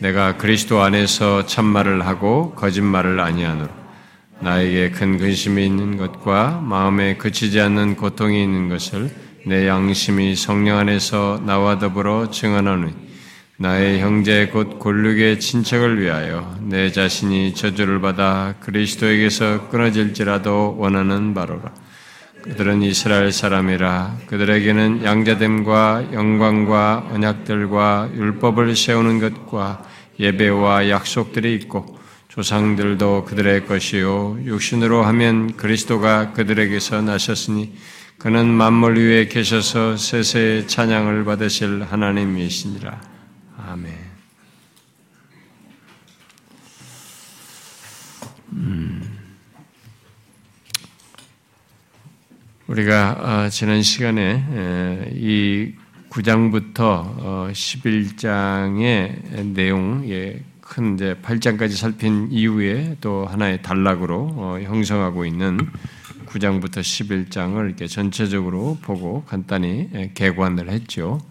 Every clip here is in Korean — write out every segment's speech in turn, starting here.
내가 그리스도 안에서 참말을 하고 거짓말을 아니하노라. 나에게 큰 근심이 있는 것과 마음에 그치지 않는 고통이 있는 것을 내 양심이 성령 안에서 나와 더불어 증언하노니 나의 형제 곧 골육의 친척을 위하여 내 자신이 저주를 받아 그리스도에게서 끊어질지라도 원하는 바로라. 그들은 이스라엘 사람이라 그들에게는 양자됨과 영광과 언약들과 율법을 세우는 것과 예배와 약속들이 있고 조상들도 그들의 것이요 육신으로 하면 그리스도가 그들에게서 나셨으니 그는 만물 위에 계셔서 세세의 찬양을 받으실 하나님이시니라. 아멘. 음. 우리가 아, 지난 시간에 이 9장부터 11장의 어, 내용, 큰 이제 8장까지 살핀 이후에 또 하나의 단락으로 어, 형성하고 있는 9장부터 11장을 이렇게 전체적으로 보고 간단히 개관을 했죠.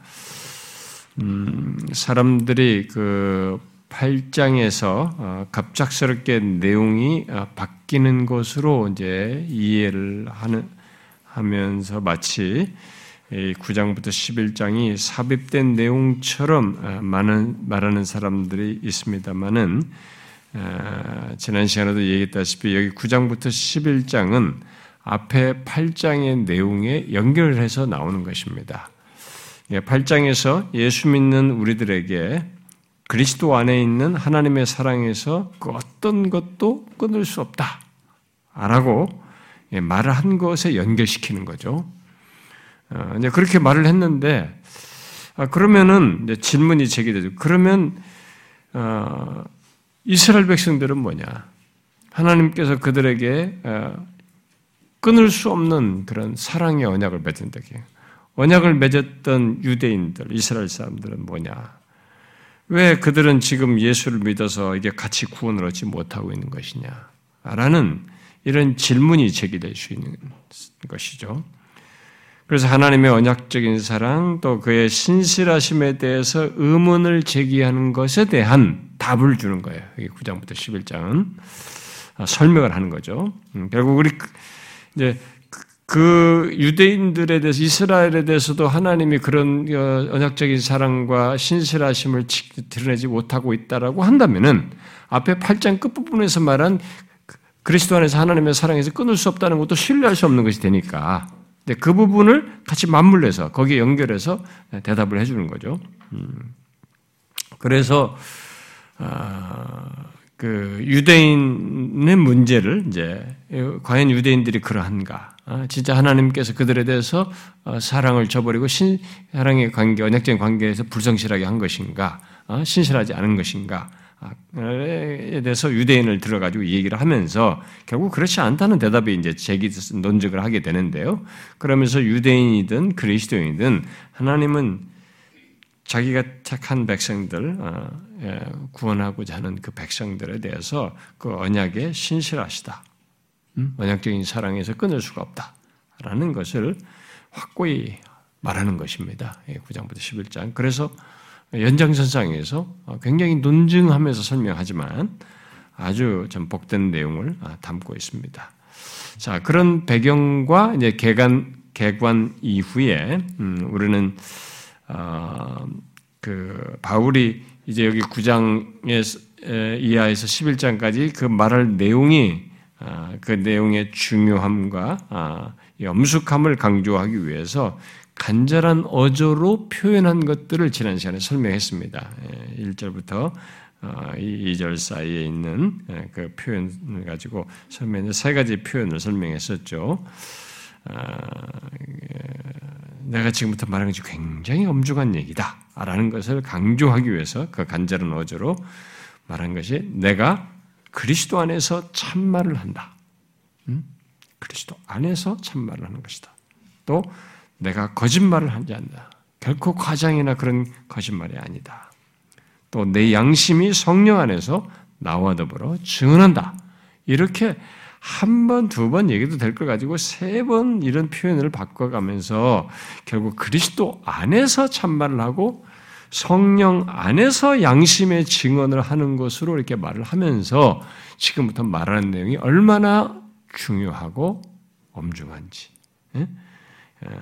음, 사람들이 그 8장에서 어, 갑작스럽게 내용이 바뀌는 것으로 이제 이해를 하는 하면서 마치 9장부터 11장이 삽입된 내용처럼 어, 많은 말하는 사람들이 있습니다만은 어, 지난 시간에도 얘기했다시피 여기 9장부터 11장은 앞에 8장의 내용에 연결해서 나오는 것입니다. 8장에서 예수 믿는 우리들에게 그리스도 안에 있는 하나님의 사랑에서 그 어떤 것도 끊을 수 없다. 라고 말을 한 것에 연결시키는 거죠. 어, 이제 그렇게 말을 했는데, 아, 그러면은 질문이 제기되죠. 그러면 어, 이스라엘 백성들은 뭐냐? 하나님께서 그들에게 어, 끊을 수 없는 그런 사랑의 언약을 맺은다. 언약을 맺었던 유대인들, 이스라엘 사람들은 뭐냐? 왜 그들은 지금 예수를 믿어서 이게 같이 구원을 얻지 못하고 있는 것이냐? 라는 이런 질문이 제기될 수 있는 것이죠. 그래서 하나님의 언약적인 사랑 또 그의 신실하심에 대해서 의문을 제기하는 것에 대한 답을 주는 거예요. 여기 9장부터 11장은 아, 설명을 하는 거죠. 음, 결국 우리 그, 이제 그 유대인들에 대해서 이스라엘에 대해서도 하나님이 그런 어, 언약적인 사랑과 신실하심을 드러내지 못하고 있다라고 한다면은 앞에 8장 끝부분에서 말한 그리스도 안에서 하나님의 사랑에서 끊을 수 없다는 것도 신뢰할 수 없는 것이 되니까 그 부분을 같이 맞물려서 거기에 연결해서 대답을 해주는 거죠. 음. 그래서 아, 그 유대인의 문제를 이제 과연 유대인들이 그러한가? 아, 진짜 하나님께서 그들에 대해서 어, 사랑을 저버리고 신 사랑의 관계, 언약적인 관계에서 불성실하게 한 것인가? 어, 신실하지 않은 것인가? 에 대해서 유대인을 들어가지고 얘기를 하면서 결국 그렇지 않다는 대답이 이제 제기 논증을 하게 되는데요. 그러면서 유대인이든 그리스도인이든 하나님은 자기가 착한 백성들 어, 예, 구원하고자 하는 그 백성들에 대해서 그 언약에 신실하시다. 음? 언약적인 사랑에서 끊을 수가 없다라는 것을 확고히 말하는 것입니다. 9장부터 예, 11장. 그래서 연장선상에서 굉장히 논증하면서 설명하지만 아주 좀 복된 내용을 아, 담고 있습니다. 자, 그런 배경과 이제 개관, 개관 이후에, 음, 우리는, 어, 그, 바울이 이제 여기 9장에, 이하에서 11장까지 그 말할 내용이, 아, 그 내용의 중요함과, 아, 엄숙함을 강조하기 위해서 간절한 어조로 표현한 것들을 지난 시간에 설명했습니다. 1절부터 예, 2절 어, 사이에 있는 예, 그 표현을 가지고 설명해 세 가지 표현을 설명했었죠. 아, 예, 내가 지금부터 말하는 것이 굉장히 엄중한 얘기다. 라는 것을 강조하기 위해서 그 간절한 어조로 말한 것이 내가 그리스도 안에서 참말을 한다. 음? 그리스도 안에서 참말을 하는 것이다. 또 내가 거짓말을 하지 않는다. 결코 과장이나 그런 거짓말이 아니다. 또 내 양심이 성령 안에서 나와 더불어 증언한다. 이렇게 한 번, 두 번 얘기도 될 걸 가지고 세 번 이런 표현을 바꿔가면서 결국 그리스도 안에서 참말을 하고 성령 안에서 양심의 증언을 하는 것으로 이렇게 말을 하면서 지금부터 말하는 내용이 얼마나 중요하고 엄중한지, 예?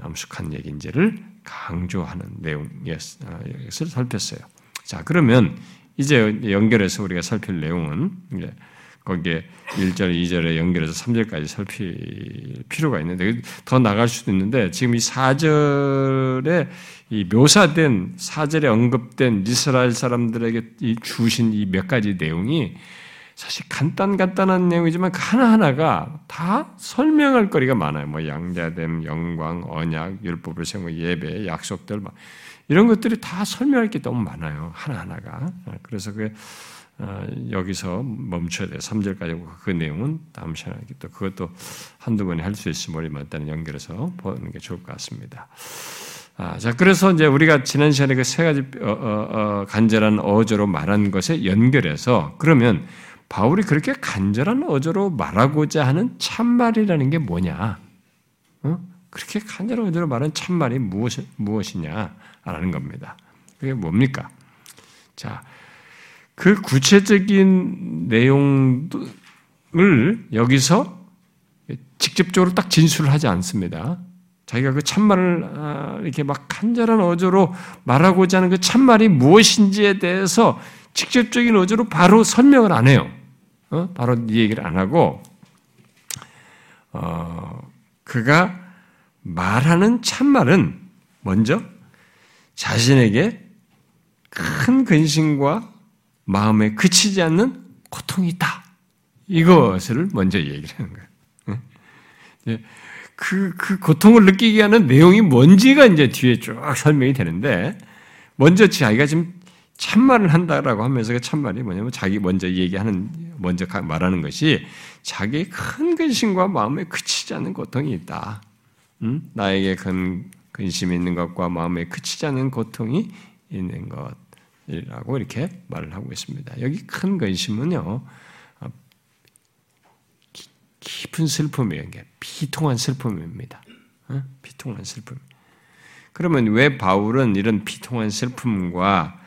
엄숙한 얘기인지를 강조하는 내용이었을 살폈어요. 자, 그러면 이제 연결해서 우리가 살필 내용은 거기에 1절, 2절에 연결해서 3절까지 살필 필요가 있는데 더 나갈 수도 있는데 지금 이 4절에 이 묘사된 4절에 언급된 이스라엘 사람들에게 주신 이 몇 가지 내용이 사실 간단 간단한 내용이지만 그 하나하나가 다 설명할 거리가 많아요. 뭐 양자됨, 영광, 언약, 율법을 세우고 예배, 약속들 막 이런 것들이 다 설명할 게 너무 많아요. 하나하나가. 그래서 그 어, 여기서 멈춰야 돼요. 3절까지 그 내용은 다음 시간에 또 그것도 한두 번에 할 수 있으면 우리 일단 연결해서 보는 게 좋을 것 같습니다. 아, 자, 그래서 이제 우리가 지난 시간에 그 세 가지 어, 어, 어, 간절한 어조로 말한 것에 연결해서 그러면 바울이 그렇게 간절한 어조로 말하고자 하는 참말이라는 게 뭐냐? 어? 그렇게 간절한 어조로 말하는 참말이 무엇, 무엇이냐라는 겁니다. 그게 뭡니까? 자, 그 구체적인 내용을 여기서 직접적으로 딱 진술을 하지 않습니다. 자기가 그 참말을 아, 이렇게 막 간절한 어조로 말하고자 하는 그 참말이 무엇인지에 대해서 직접적인 어조로 바로 설명을 안 해요. 어? 바로 이 얘기를 안 하고 어, 그가 말하는 참말은 먼저 자신에게 큰 근심과 마음에 그치지 않는 고통이 있다. 이것을 먼저 얘기를 하는 거예요. 그, 그 고통을 느끼게 하는 내용이 뭔지가 이제 뒤에 쭉 설명이 되는데, 먼저 자기가 지금 참말을 한다라고 하면서 그 참말이 뭐냐면 자기 먼저 얘기하는, 먼저 말하는 것이 자기의 큰 근심과 마음에 그치지 않는 고통이 있다. 음? 나에게 근, 근심이 있는 것과 마음에 그치지 않는 고통이 있는 것. 이라고 이렇게 말을 하고 있습니다. 여기 큰 근심은요, 어, 깊은 슬픔이에요. 비통한 슬픔입니다. 어? 비통한 슬픔. 그러면 왜 바울은 이런 비통한 슬픔과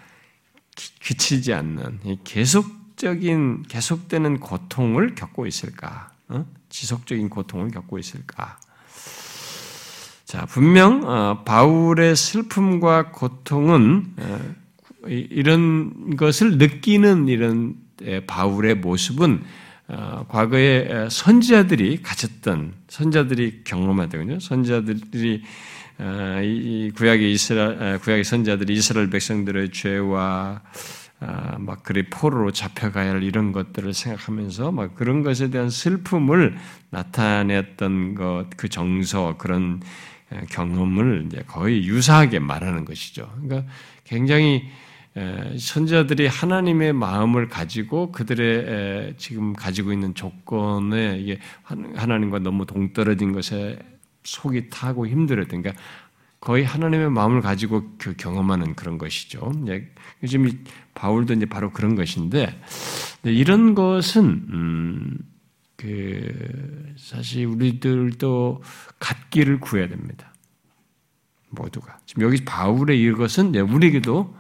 그치지 않는 계속적인 계속되는 고통을 겪고 있을까? 어? 지속적인 고통을 겪고 있을까? 자, 분명 바울의 슬픔과 고통은 이런 것을 느끼는 이런 바울의 모습은 어, 과거에 선지자들이 가졌던 선자들이 경험하더군요. 선지자들이 어, 이 구약의 이스라엘 구약의 선지자들이 이스라엘 백성들의 죄와 아, 막 그리 포로로 잡혀가야 할 이런 것들을 생각하면서 막 그런 것에 대한 슬픔을 나타냈던 것, 그 정서 그런 경험을 이제 거의 유사하게 말하는 것이죠. 그러니까 굉장히 선자들이 하나님의 마음을 가지고 그들의 지금 가지고 있는 조건에 이게 하나님과 너무 동떨어진 것에 속이 타고 힘들었던 그러니까 거의 하나님의 마음을 가지고 그 경험하는 그런 것이죠. 요즘 바울도 이제 바로 그런 것인데 이런 것은 음, 그 사실 우리들도 갖기를 구해야 됩니다. 모두가 지금 여기 바울의 이것은 우리에게도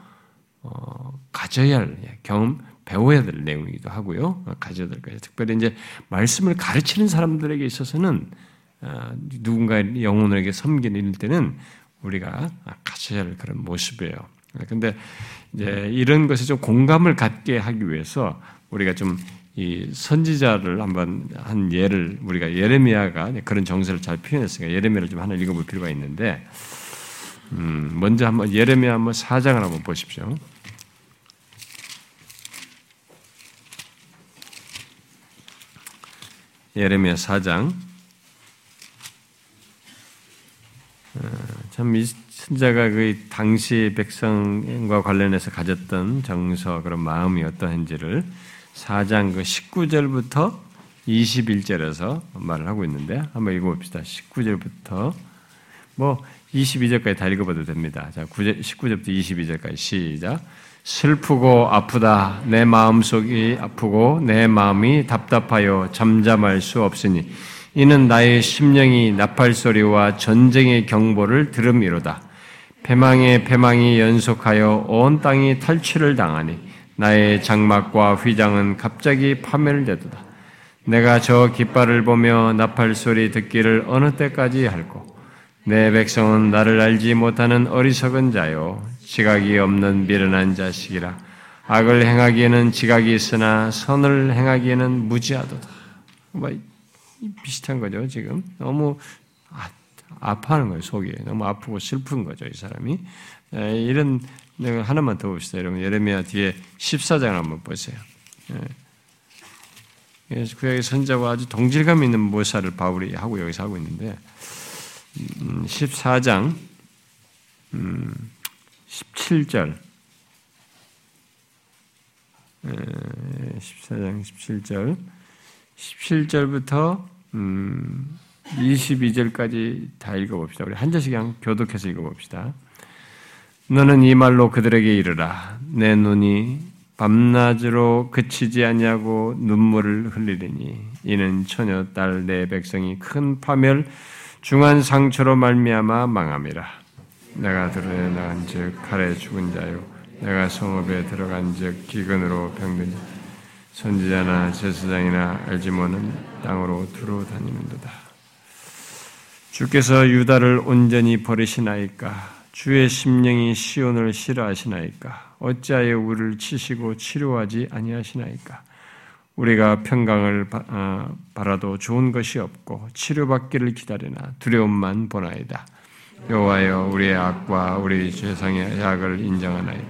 어, 가져야 할 예, 경험, 배워야 될 내용이기도 하고요. 어, 가져야 될 거예요. 특별히 이제 말씀을 가르치는 사람들에게 있어서는 어, 누군가의 영혼에게 섬기는 때는 우리가 가져야 할 그런 모습이에요. 근데 이제 이런 것에 좀 공감을 갖게 하기 위해서 우리가 좀 이 선지자를 한번 한 예를 우리가 예레미야가 그런 정서를 잘 표현했으니까 예레미야를 좀 하나 읽어볼 필요가 있는데 음, 먼저 한번 예레미야 한번 사장을 한번 보십시오. 예레미야 4장. 어, 참이 선자가 그 당시 백성과 관련해서 가졌던 정서 그런 마음이 어떠한지를 4장 그 19절부터 21절에서 말을 하고 있는데 한번 읽어봅시다. 19절부터 뭐 22절까지 다 읽어봐도 됩니다. 자, 9절, 19절부터 22절까지 시작. 슬프고 아프다. 내 마음속이 아프고 내 마음이 답답하여 잠잠할 수 없으니 이는 나의 심령이 나팔 소리와 전쟁의 경보를 들음이로다. 패망의 패망이 연속하여 온 땅이 탈취를 당하니 나의 장막과 휘장은 갑자기 파멸되도다. 내가 저 깃발을 보며 나팔 소리 듣기를 어느 때까지 할꼬? 내 백성은 나를 알지 못하는 어리석은 자요, 지각이 없는 미련한 자식이라. 악을 행하기에는 지각이 있으나 선을 행하기에는 무지하도다. 뭐 비슷한 거죠 지금. 너무 아, 아파하는 거예요 속이. 너무 아프고 슬픈 거죠 이 사람이. 이런 내가 하나만 더 봅시다 여러분. 예레미야 뒤에 14장 한번 보세요. 구약의 선자와 아주 동질감 있는 모사를 바울이 하고 여기서 하고 있는데 14장 음, 17절. 14장 17절 17절부터 음, 22절까지 다 읽어봅시다. 우리 한 절씩 그냥 교독해서 읽어봅시다. 너는 이 말로 그들에게 이르라. 내 눈이 밤낮으로 그치지 아니하고 눈물을 흘리리니 이는 처녀 딸 내 백성이 큰 파멸 중한 상처로 말미암아 망함이라. 내가 들어 나간 즉 칼에 죽은 자요 내가 성읍에 들어간 즉 기근으로 병든 자 선지자나 제사장이나 알지 못하는 땅으로 두루 다니는도다. 주께서 유다를 온전히 버리시나이까? 주의 심령이 시온을 싫어하시나이까? 어찌하여 우리를 치시고 치료하지 아니하시나이까? 우리가 평강을 어, 바라도 좋은 것이 없고 치료받기를 기다리나 두려움만 보나이다. 여호와여 우리의 악과 우리 죄상의 약을 인정하나이다.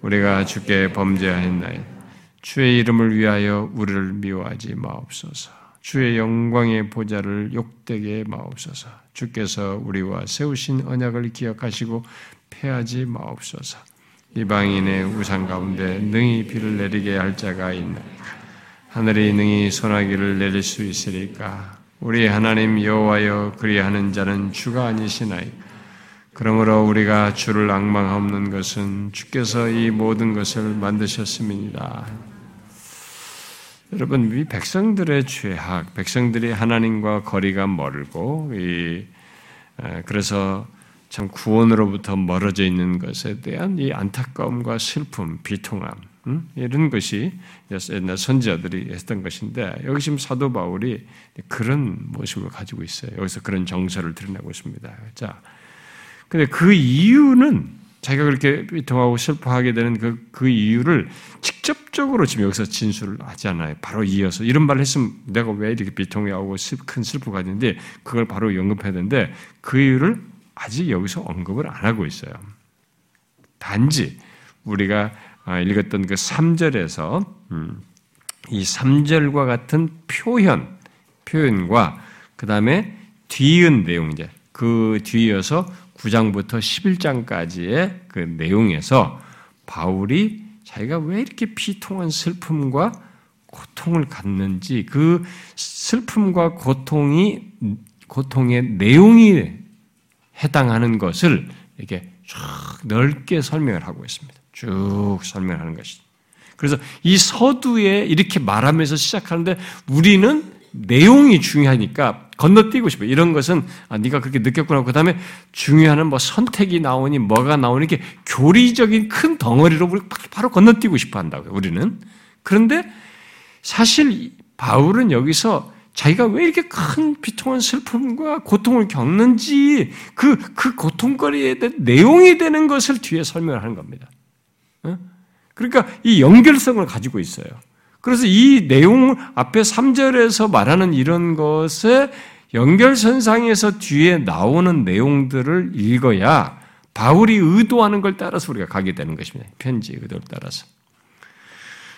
우리가 주께 범죄하였나이다. 주의 이름을 위하여 우리를 미워하지 마옵소서. 주의 영광의 보좌를 욕되게 마옵소서. 주께서 우리와 세우신 언약을 기억하시고 패하지 마옵소서. 이방인의 우상 가운데 능히 비를 내리게 할 자가 있나? 하늘이 능히 소나기를 내릴 수 있으리까? 우리 하나님 여호와여 그리하는 자는 주가 아니시나이? 그러므로 우리가 주를 악망하는 것은 주께서 이 모든 것을 만드셨음이니다. 여러분, 이 백성들의 죄악, 백성들이 하나님과 거리가 멀고, 이, 그래서 참 구원으로부터 멀어져 있는 것에 대한 이 안타까움과 슬픔, 비통함, 음? 이런 것이 옛날 선지자들이 했던 것인데, 여기 지금 사도 바울이 그런 모습을 가지고 있어요. 여기서 그런 정서를 드러내고 있습니다. 자, 근데 그 이유는 자기가 그렇게 비통하고 슬퍼하게 되는 그, 그 이유를 직접적으로 지금 여기서 진술을 하잖아요. 바로 이어서. 이런 말을 했으면 내가 왜 이렇게 비통해하고 큰 슬프가 있는데 그걸 바로 언급해야 되는데 그 이유를 아직 여기서 언급을 안 하고 있어요. 단지 우리가 아, 읽었던 그 3절에서 음, 이 3절과 같은 표현, 표현과 그 다음에 뒤은 내용 이제 그 뒤이어서 9장부터 11장까지의 그 내용에서 바울이 자기가 왜 이렇게 피통한 슬픔과 고통을 갖는지 그 슬픔과 고통이 고통의 내용이 해당하는 것을 이렇게 쭉 넓게 설명을 하고 있습니다. 쭉 설명하는 것이. 그래서 이 서두에 이렇게 말하면서 시작하는데 우리는 내용이 중요하니까 건너뛰고 싶어요. 이런 것은 아, 네가 그렇게 느꼈구나. 그 다음에 중요한 뭐 선택이 나오니 뭐가 나오니 이렇게 교리적인 큰 덩어리로 우리 바로 건너뛰고 싶어 한다고요. 우리는 그런데 사실 바울은 여기서 자기가 왜 이렇게 큰 비통한 슬픔과 고통을 겪는지 그, 그 고통거리에 대한 내용이 되는 것을 뒤에 설명을 하는 겁니다. 그러니까 이 연결성을 가지고 있어요. 그래서 이 내용 앞에 3절에서 말하는 이런 것에 연결선상에서 뒤에 나오는 내용들을 읽어야 바울이 의도하는 걸 따라서 우리가 가게 되는 것입니다. 편지 의도를 따라서.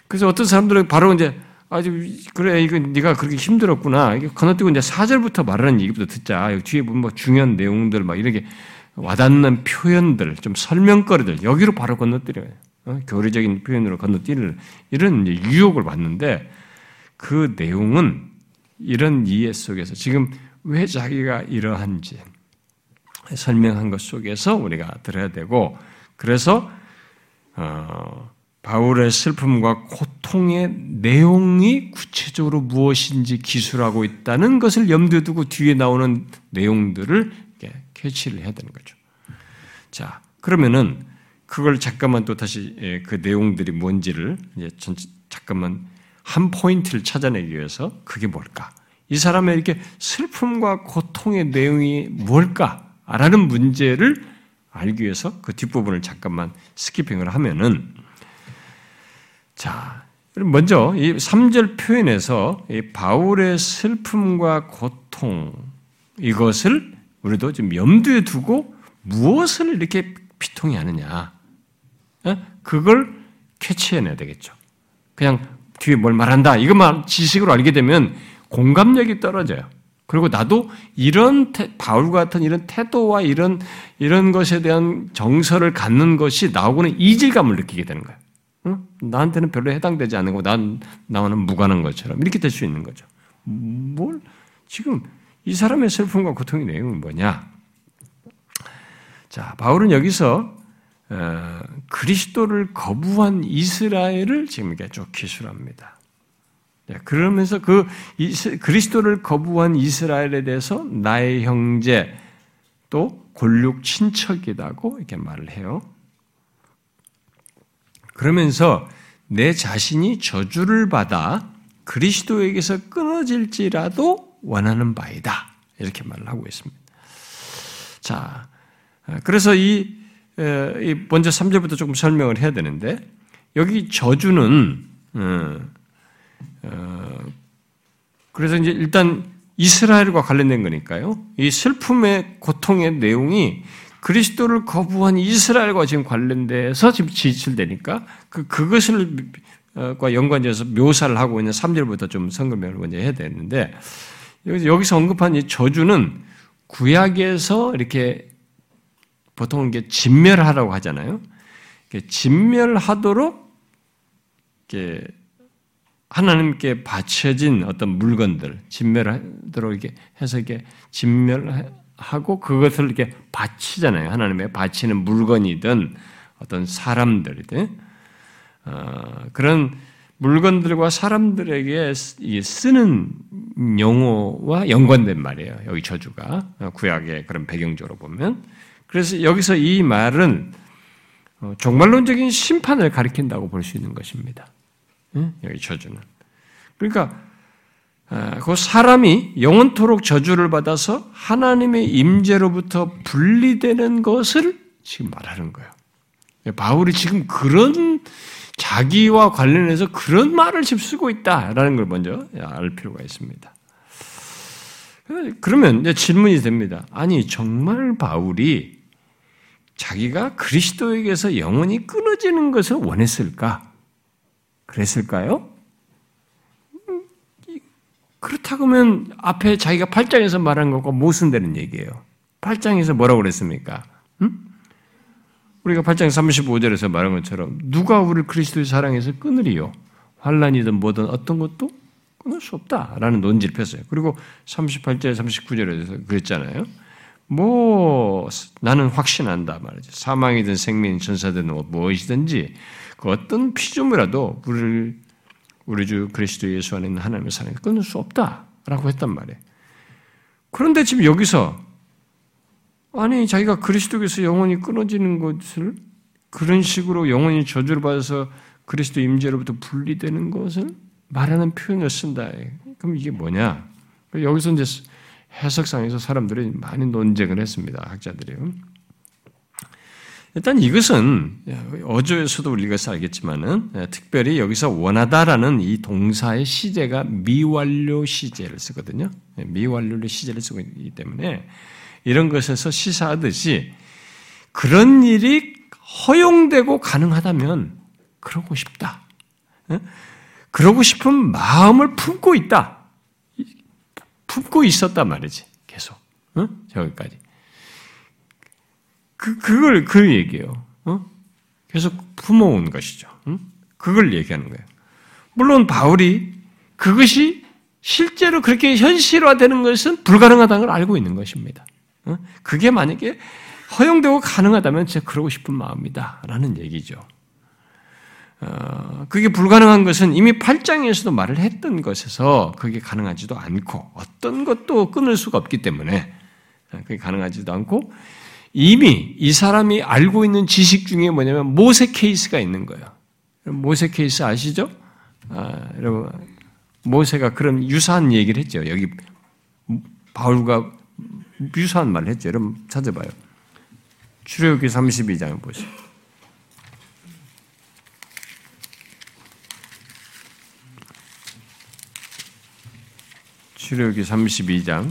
그래서 어떤 사람들은 바로 이제 아주 그래 이거 네가 그렇게 힘들었구나. 건너뛰고 이제 4절부터 말하는 얘기부터 듣자. 뒤에 뭐 중요한 내용들 막 이렇게 와닿는 표현들, 좀 설명거리들 여기로 바로 건너뛰려요. 어? 교리적인 표현으로 건너뛰는 이런 유혹을 받는데 그 내용은 이런 이해 속에서 지금 왜 자기가 이러한지 설명한 것 속에서 우리가 들어야 되고 그래서 어, 바울의 슬픔과 고통의 내용이 구체적으로 무엇인지 기술하고 있다는 것을 염두에 두고 뒤에 나오는 내용들을 캐치를 해야 되는 거죠. 자, 그러면은 그걸 잠깐만 또 다시 예, 그 내용들이 뭔지를 이제 잠깐만 한 포인트를 찾아내기 위해서 그게 뭘까? 이 사람의 이렇게 슬픔과 고통의 내용이 뭘까 라는 문제를 알기 위해서 그 뒷부분을 잠깐만 스키핑을 하면은 자, 먼저 이 3절 표현에서 이 바울의 슬픔과 고통 이것을 우리도 좀 염두에 두고 무엇을 이렇게 피통이 하느냐. 어? 그걸 캐치해내야 되겠죠. 그냥 뒤에 뭘 말한다. 이것만 지식으로 알게 되면 공감력이 떨어져요. 그리고 나도 이런 태, 바울 같은 이런 태도와 이런 이런 것에 대한 정서를 갖는 것이 나오고는 이질감을 느끼게 되는 거예요. 응? 나한테는 별로 해당되지 않는 거, 난 나와는 무관한 것처럼 이렇게 될 수 있는 거죠. 뭘 지금 이 사람의 슬픔과 고통의 내용은 뭐냐? 자, 바울은 여기서 어, 그리스도를 거부한 이스라엘을 지금 이렇게 쭉 기술합니다. 네, 그러면서 그 그리스도를 거부한 이스라엘에 대해서 나의 형제 또 골육 친척이라고 이렇게 말을 해요. 그러면서 내 자신이 저주를 받아 그리스도에게서 끊어질지라도 원하는 바이다. 이렇게 말을 하고 있습니다. 자, 그래서 이, 먼저 3절부터 조금 설명을 해야 되는데, 여기 저주는, 어, 어, 그래서 이제 일단 이스라엘과 관련된 거니까요. 이 슬픔의 고통의 내용이 그리스도를 거부한 이스라엘과 지금 관련돼서 지금 지출되니까 그 그것을 과 연관돼서 묘사를 하고 있는 3절부터 좀 성금명을 먼저 해야 되는데 여기서 언급한 이 저주는 구약에서 이렇게 보통 이게 진멸하라고 하잖아요. 진멸하도록 이렇게 하나님께 바쳐진 어떤 물건들, 진멸하도록 이렇게 해서 이렇게 진멸하고 그것을 이렇게 바치잖아요. 하나님의 바치는 물건이든 어떤 사람들이든 어, 그런 물건들과 사람들에게 쓰는 용어와 연관된 말이에요. 여기 저주가 구약의 그런 배경적으로 보면 그래서 여기서 이 말은 어, 종말론적인 심판을 가리킨다고 볼 수 있는 것입니다. 여기 저주는. 그러니까 아, 그 사람이 영원토록 저주를 받아서 하나님의 임재로부터 분리되는 것을 지금 말하는 거예요. 바울이 지금 그런 자기와 관련해서 그런 말을 지금 쓰고 있다라는 걸 먼저 알 필요가 있습니다. 그러면 질문이 됩니다. 아니 정말 바울이 자기가 그리스도에게서 영원히 끊어지는 것을 원했을까? 그랬을까요? 그렇다고 하면 앞에 자기가 8장에서 말한 것과 모순되는 얘기예요. 8장에서 뭐라고 그랬습니까? 응? 우리가 8장 35절에서 말한 것처럼 누가 우리를 그리스도의 사랑해서 끊으리요? 환란이든 뭐든 어떤 것도 끊을 수 없다라는 논지를 폈어요. 그리고 38절, 39절에서 그랬잖아요. 뭐 나는 확신한다 말이죠. 사망이든 생명, 전사든 뭐 무엇이든지 그 어떤 피조물이라도 우리를 우리 주 그리스도 예수 안에 있는 하나님의 사랑을 끊을 수 없다라고 했단 말이에요. 그런데 지금 여기서 아니 자기가 그리스도에서 영원히 끊어지는 것을 그런 식으로 영원히 저주를 받아서 그리스도 임재로부터 분리되는 것을 말하는 표현을 쓴다. 그럼 이게 뭐냐? 여기서 이제 해석상에서 사람들이 많이 논쟁을 했습니다. 학자들이요. 일단 이것은 어조에서도 우리가 알겠지만은 특별히 여기서 원하다라는 이 동사의 시제가 미완료 시제를 쓰거든요. 미완료의 시제를 쓰고 있기 때문에 이런 것에서 시사하듯이 그런 일이 허용되고 가능하다면 그러고 싶다. 그러고 싶은 마음을 품고 있다. 품고 있었단 말이지. 계속. 저기까지. 그, 그걸, 그 얘기예요. 어? 계속 품어온 것이죠. 응? 그걸 얘기하는 거예요. 물론 바울이 그것이 실제로 그렇게 현실화되는 것은 불가능하다는 걸 알고 있는 것입니다. 어? 그게 만약에 허용되고 가능하다면 제가 그러고 싶은 마음이다. 라는 얘기죠. 어, 그게 불가능한 것은 이미 8장에서도 말을 했던 것에서 그게 가능하지도 않고 어떤 것도 끊을 수가 없기 때문에 그게 가능하지도 않고 이미 이 사람이 알고 있는 지식 중에 뭐냐면 모세 케이스가 있는 거예요. 모세 케이스 아시죠? 아, 여러분 모세가 그런 유사한 얘기를 했죠. 여기 바울과 유사한 말을 했죠. 여러분 찾아봐요. 출애굽기 32장 보시죠. 출애굽기 32장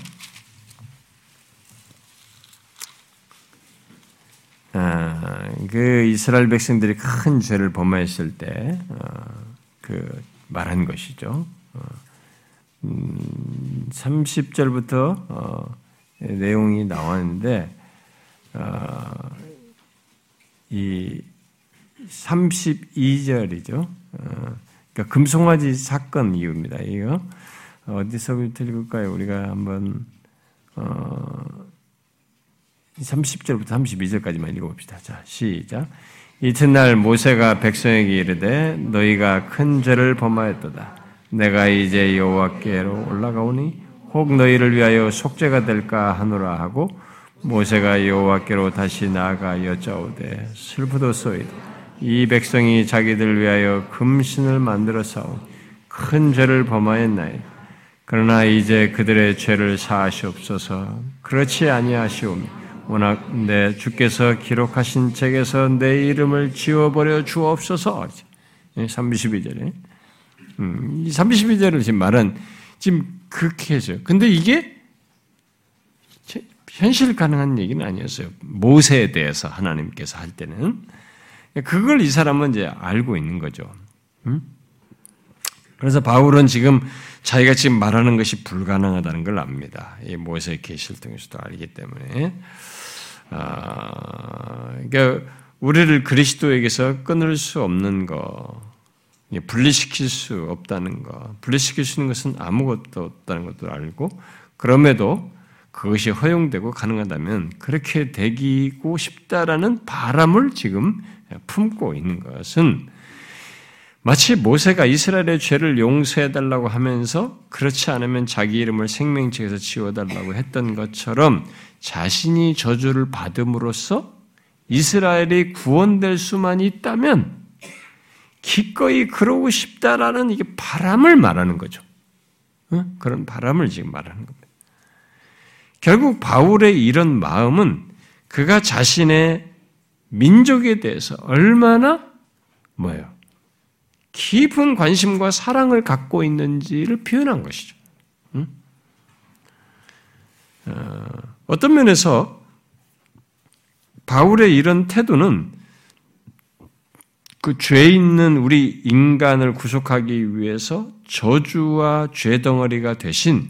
아, 그 이스라엘 백성들이 큰 죄를 범하였을 때, 어, 그 말한 것이죠. 어, 음, 30절부터 어, 내용이 나왔는데, 어, 이 32절이죠. 어, 그러니까 금송아지 사건 이유입니다. 이거 어디서부터 읽을까요? 우리가 한번 어, 30절부터 32절까지만 읽어봅시다. 자, 시작. 이튿날 모세가 백성에게 이르되 너희가 큰 죄를 범하였도다. 내가 이제 여호와께로 올라가오니 혹 너희를 위하여 속죄가 될까 하노라 하고 모세가 여호와께로 다시 나아가 여짜오되 슬프도소이다. 이 백성이 자기들 위하여 금신을 만들어 싸운 큰 죄를 범하였나이. 그러나 이제 그들의 죄를 사하시옵소서. 그렇지 아니하시오며 워낙 내 주께서 기록하신 책에서 내 이름을 지워버려 주옵소서. 32절에. 음, 이 32절을 지금 말은 지금 해죠. 근데 이게 현실 가능한 얘기는 아니었어요. 모세에 대해서 하나님께서 할 때는. 그걸 이 사람은 이제 알고 있는 거죠. 음? 그래서 바울은 지금 자기가 지금 말하는 것이 불가능하다는 걸 압니다. 이 모세의 계시를 통해서도 알기 때문에. 아, 그러니까 우리를 그리스도에게서 끊을 수 없는 거, 분리시킬 수 없다는 거, 분리시킬 수 있는 것은 아무것도 없다는 것도 알고, 그럼에도 그것이 허용되고 가능하다면 그렇게 되기고 싶다라는 바람을 지금 품고 있는 것은 마치 모세가 이스라엘의 죄를 용서해달라고 하면서 그렇지 않으면 자기 이름을 생명책에서 지워달라고 했던 것처럼 자신이 저주를 받음으로써 이스라엘이 구원될 수만 있다면 기꺼이 그러고 싶다라는 이게 바람을 말하는 거죠. 그런 바람을 지금 말하는 겁니다. 결국 바울의 이런 마음은 그가 자신의 민족에 대해서 얼마나 뭐예요? 깊은 관심과 사랑을 갖고 있는지를 표현한 것이죠. 어, 어떤 면에서 바울의 이런 태도는 그 죄 있는 우리 인간을 구속하기 위해서 저주와 죄 덩어리가 되신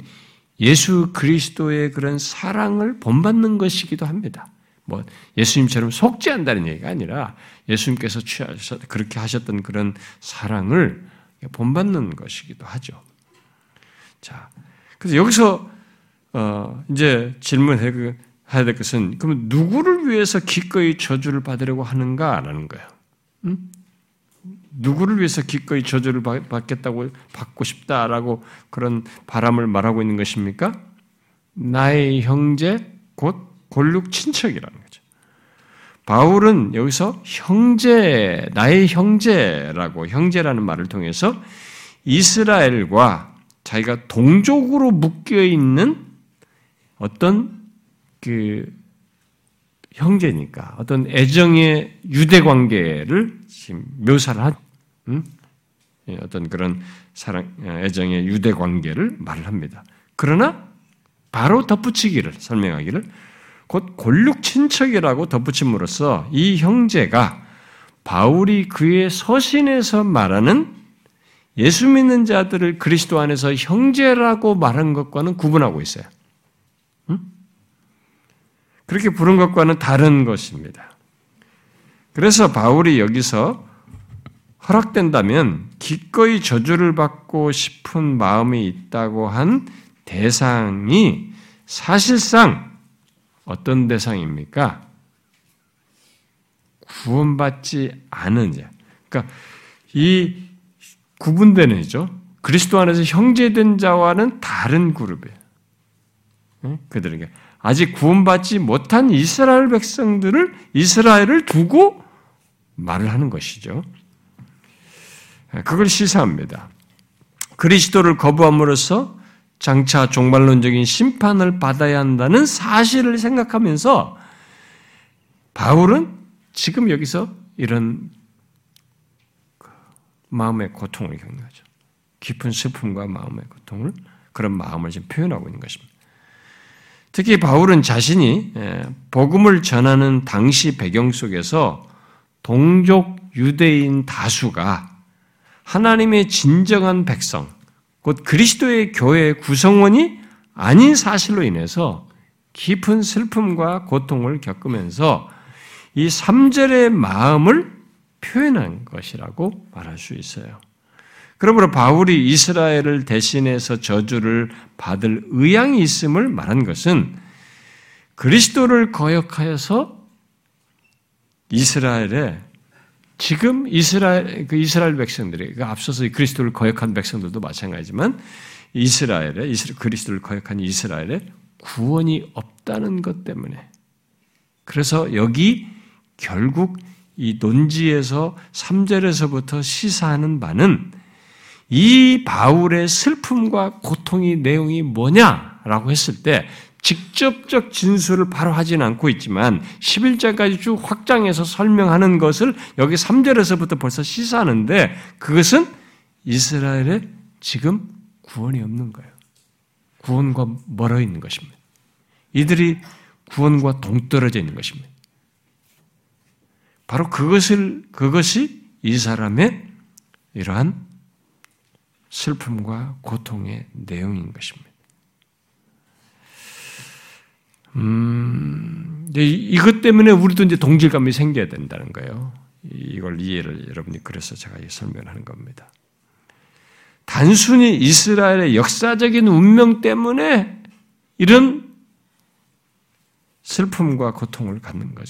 예수 그리스도의 그런 사랑을 본받는 것이기도 합니다. 뭐 예수님처럼 속죄한다는 얘기가 아니라 예수님께서 취하셔 그렇게 하셨던 그런 사랑을 본받는 것이기도 하죠. 자, 그래서 여기서 어 이제 질문해야 될 것은 그러면 누구를 위해서 기꺼이 저주를 받으려고 하는가라는 거예요. 음? 누구를 위해서 기꺼이 저주를 받겠다고 받고 싶다라고 그런 바람을 말하고 있는 것입니까? 나의 형제 곧 골육 친척이라는. 바울은 여기서 형제, 나의 형제라고 형제라는 말을 통해서 이스라엘과 자기가 동족으로 묶여 있는 어떤 그 형제니까 어떤 애정의 유대 관계를 지금 묘사를 한 음? 예, 어떤 그런 사랑 애정의 유대 관계를 말을 합니다. 그러나 바로 덧붙이기를 설명하기를 곧 골육 친척이라고 덧붙임으로써 이 형제가 바울이 그의 서신에서 말하는 예수 믿는 자들을 그리스도 안에서 형제라고 말한 것과는 구분하고 있어요. 응? 그렇게 부른 것과는 다른 것입니다. 그래서 바울이 여기서 허락된다면 기꺼이 저주를 받고 싶은 마음이 있다고 한 대상이 사실상 어떤 대상입니까? 구원받지 않은 자. 그러니까 이 구분되는 이죠. 그리스도 안에서 형제된 자와는 다른 그룹이에요. 그들에게 아직 구원받지 못한 이스라엘 백성들을 이스라엘을 두고 말을 하는 것이죠. 그걸 시사합니다. 그리스도를 거부함으로써 장차 종말론적인 심판을 받아야 한다는 사실을 생각하면서 바울은 지금 여기서 이런 마음의 고통을 겪는 거죠. 깊은 슬픔과 마음의 고통을 그런 마음을 지금 표현하고 있는 것입니다. 특히 바울은 자신이 예, 복음을 전하는 당시 배경 속에서 동족 유대인 다수가 하나님의 진정한 백성, 곧 그리스도의 교회의 구성원이 아닌 사실로 인해서 깊은 슬픔과 고통을 겪으면서 이 3절의 마음을 표현한 것이라고 말할 수 있어요. 그러므로 바울이 이스라엘을 대신해서 저주를 받을 의향이 있음을 말한 것은 그리스도를 거역하여서 이스라엘에 지금 이스라엘 그 이스라엘 백성들이 그 앞서서 그리스도를 거역한 백성들도 마찬가지지만 이스라엘에 이스라엘, 그리스도를 거역한 이스라엘에 구원이 없다는 것 때문에. 그래서 여기 결국 이 논지에서 3절에서부터 시사하는 바는 이 바울의 슬픔과 고통의 내용이 뭐냐라고 했을 때 직접적 진술을 바로 하진 않고 있지만 11절까지 쭉 확장해서 설명하는 것을 여기 3절에서부터 벌써 시사하는데 그것은 이스라엘에 지금 구원이 없는 거예요. 구원과 멀어 있는 것입니다. 이들이 구원과 동떨어져 있는 것입니다. 바로 그것을 그것이 이 사람의 이러한 슬픔과 고통의 내용인 것입니다. 음, 이것 때문에 우리도 이제 동질감이 생겨야 된다는 거예요. 이걸 이해를 여러분이 그래서 제가 설명하는 겁니다. 단순히 이스라엘의 역사적인 운명 때문에 이런 슬픔과 고통을 갖는 것,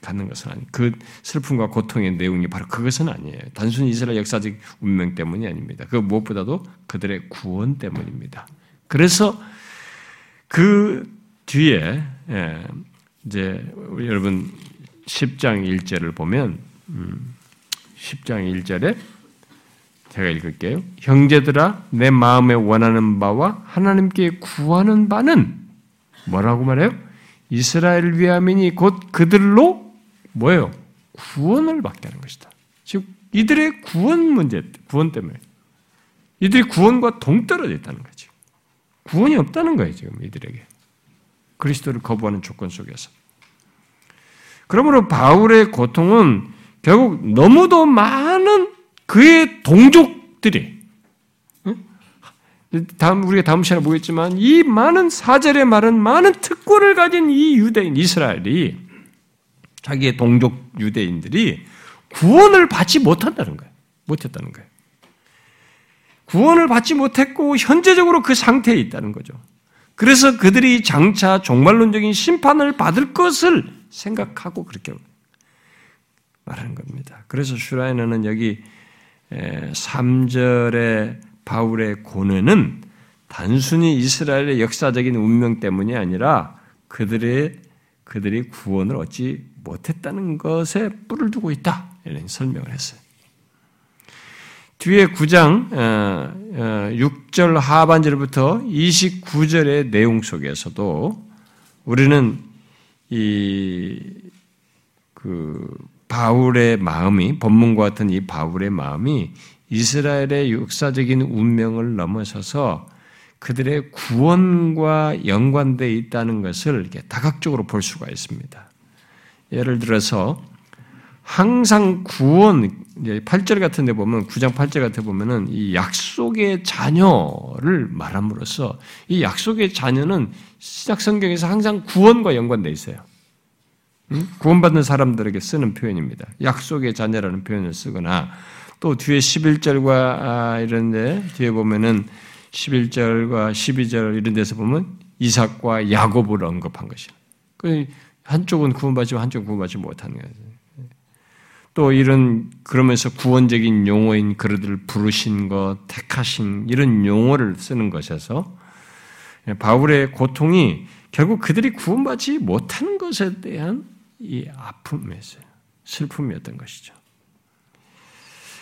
갖는 것은 아니. 그 슬픔과 고통의 내용이 바로 그것은 아니에요. 단순히 이스라엘 역사적 운명 때문이 아닙니다. 그 무엇보다도 그들의 구원 때문입니다. 그래서 그 뒤에 예, 이제 여러분 10장 1절을 보면 10장 음, 1절에 제가 읽을게요. 형제들아 내 마음에 원하는 바와 하나님께 구하는 바는 뭐라고 말해요? 이스라엘 위함이니 곧 그들로 뭐예요? 구원을 받게 하는 것이다. 즉 이들의 구원 문제, 구원 때문에 이들이 구원과 동떨어져 있다는 거지. 구원이 없다는 거예요 지금 이들에게 그리스도를 거부하는 조건 속에서. 그러므로 바울의 고통은 결국 너무도 많은 그의 동족들이 다음 우리가 다음 시간에 보겠지만 이 많은 사절의 말은 많은 특권을 가진 이 유대인 이스라엘이 자기의 동족 유대인들이 구원을 받지 못한다는 거예요. 못했다는 거예요. 구원을 받지 못했고 현재적으로 그 상태에 있다는 거죠. 그래서 그들이 장차 종말론적인 심판을 받을 것을 생각하고 그렇게 말하는 겁니다. 그래서 슈라이너는 여기 3절에 바울의 고뇌는 단순히 이스라엘의 역사적인 운명 때문이 아니라 그들의 그들이 구원을 얻지 못했다는 것에 뿔을 두고 있다. 이런 설명을 했어요. 뒤에 9장 6절 어, 어, 하반절부터 29절의 내용 속에서도 우리는 이 그 바울의 마음이 본문과 같은 이 바울의 마음이 이스라엘의 역사적인 운명을 넘어서서 그들의 구원과 연관되어 있다는 것을 이렇게 다각적으로 볼 수가 있습니다. 예를 들어서 항상 구원, 8절 같은 데 보면, 9장 8절 같은 데 보면은 이 약속의 자녀를 말함으로써 이 약속의 자녀는 시작 성경에서 항상 구원과 연관되어 있어요. 구원받는 사람들에게 쓰는 표현입니다. 약속의 자녀라는 표현을 쓰거나 또 뒤에 11절과 아, 이런 데 뒤에 보면은 11절과 12절 이런 데서 보면 이삭과 야곱을 언급한 것이에요. 그 한쪽은 구원받지만 한쪽은 구원받지 못하는 거예요. 또 이런 그러면서 구원적인 용어인 그들을 부르신 것, 택하신 이런 용어를 쓰는 것에서 바울의 고통이 결국 그들이 구원받지 못하는 것에 대한 이 아픔이었어요. 슬픔이었던 것이죠.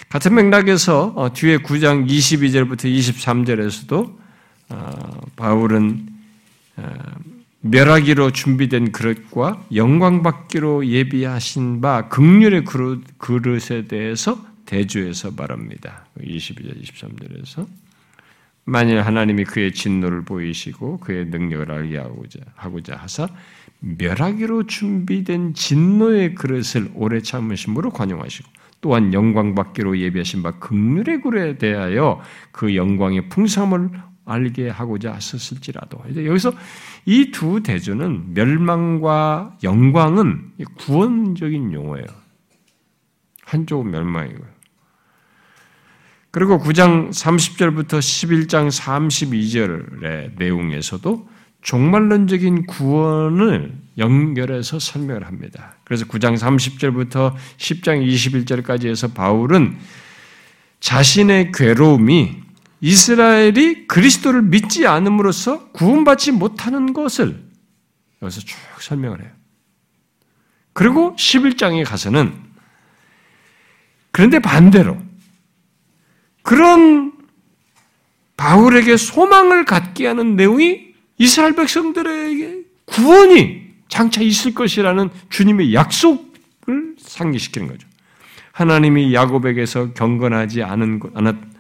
같은 맥락에서 어, 뒤에 9장 22절부터 23절에서도 어, 바울은 어, 멸하기로 준비된 그릇과 영광받기로 예비하신 바 극률의 그릇, 에 대해서 대주에서 말합니다. 22절, 23절에서 만일 하나님이 그의 진노를 보이시고 그의 능력을 알게 하고자, 하고자 하사 멸하기로 준비된 진노의 그릇을 오래 참으심으로 관용하시고 또한 영광받기로 예비하신 바 극률의 굴에 대하여 그 영광의 풍성함을 알게 하고자 하셨을지라도 여기서 이 두 대조는 멸망과 영광은 구원적인 용어예요. 한쪽은 멸망이고요. 그리고 9장 30절부터 11장 32절의 내용에서도 종말론적인 구원을 연결해서 설명을 합니다. 그래서 9장 30절부터 10장 21절까지 해서 바울은 자신의 괴로움이 이스라엘이 그리스도를 믿지 않음으로써 구원받지 못하는 것을 여기서 쭉 설명을 해요. 그리고 11장에 가서는 그런데 반대로 그런 바울에게 소망을 갖게 하는 내용이 이스라엘 백성들에게 구원이 장차 있을 것이라는 주님의 약속을 상기시키는 거죠. 하나님이 야곱에게서 경건하지 않은 않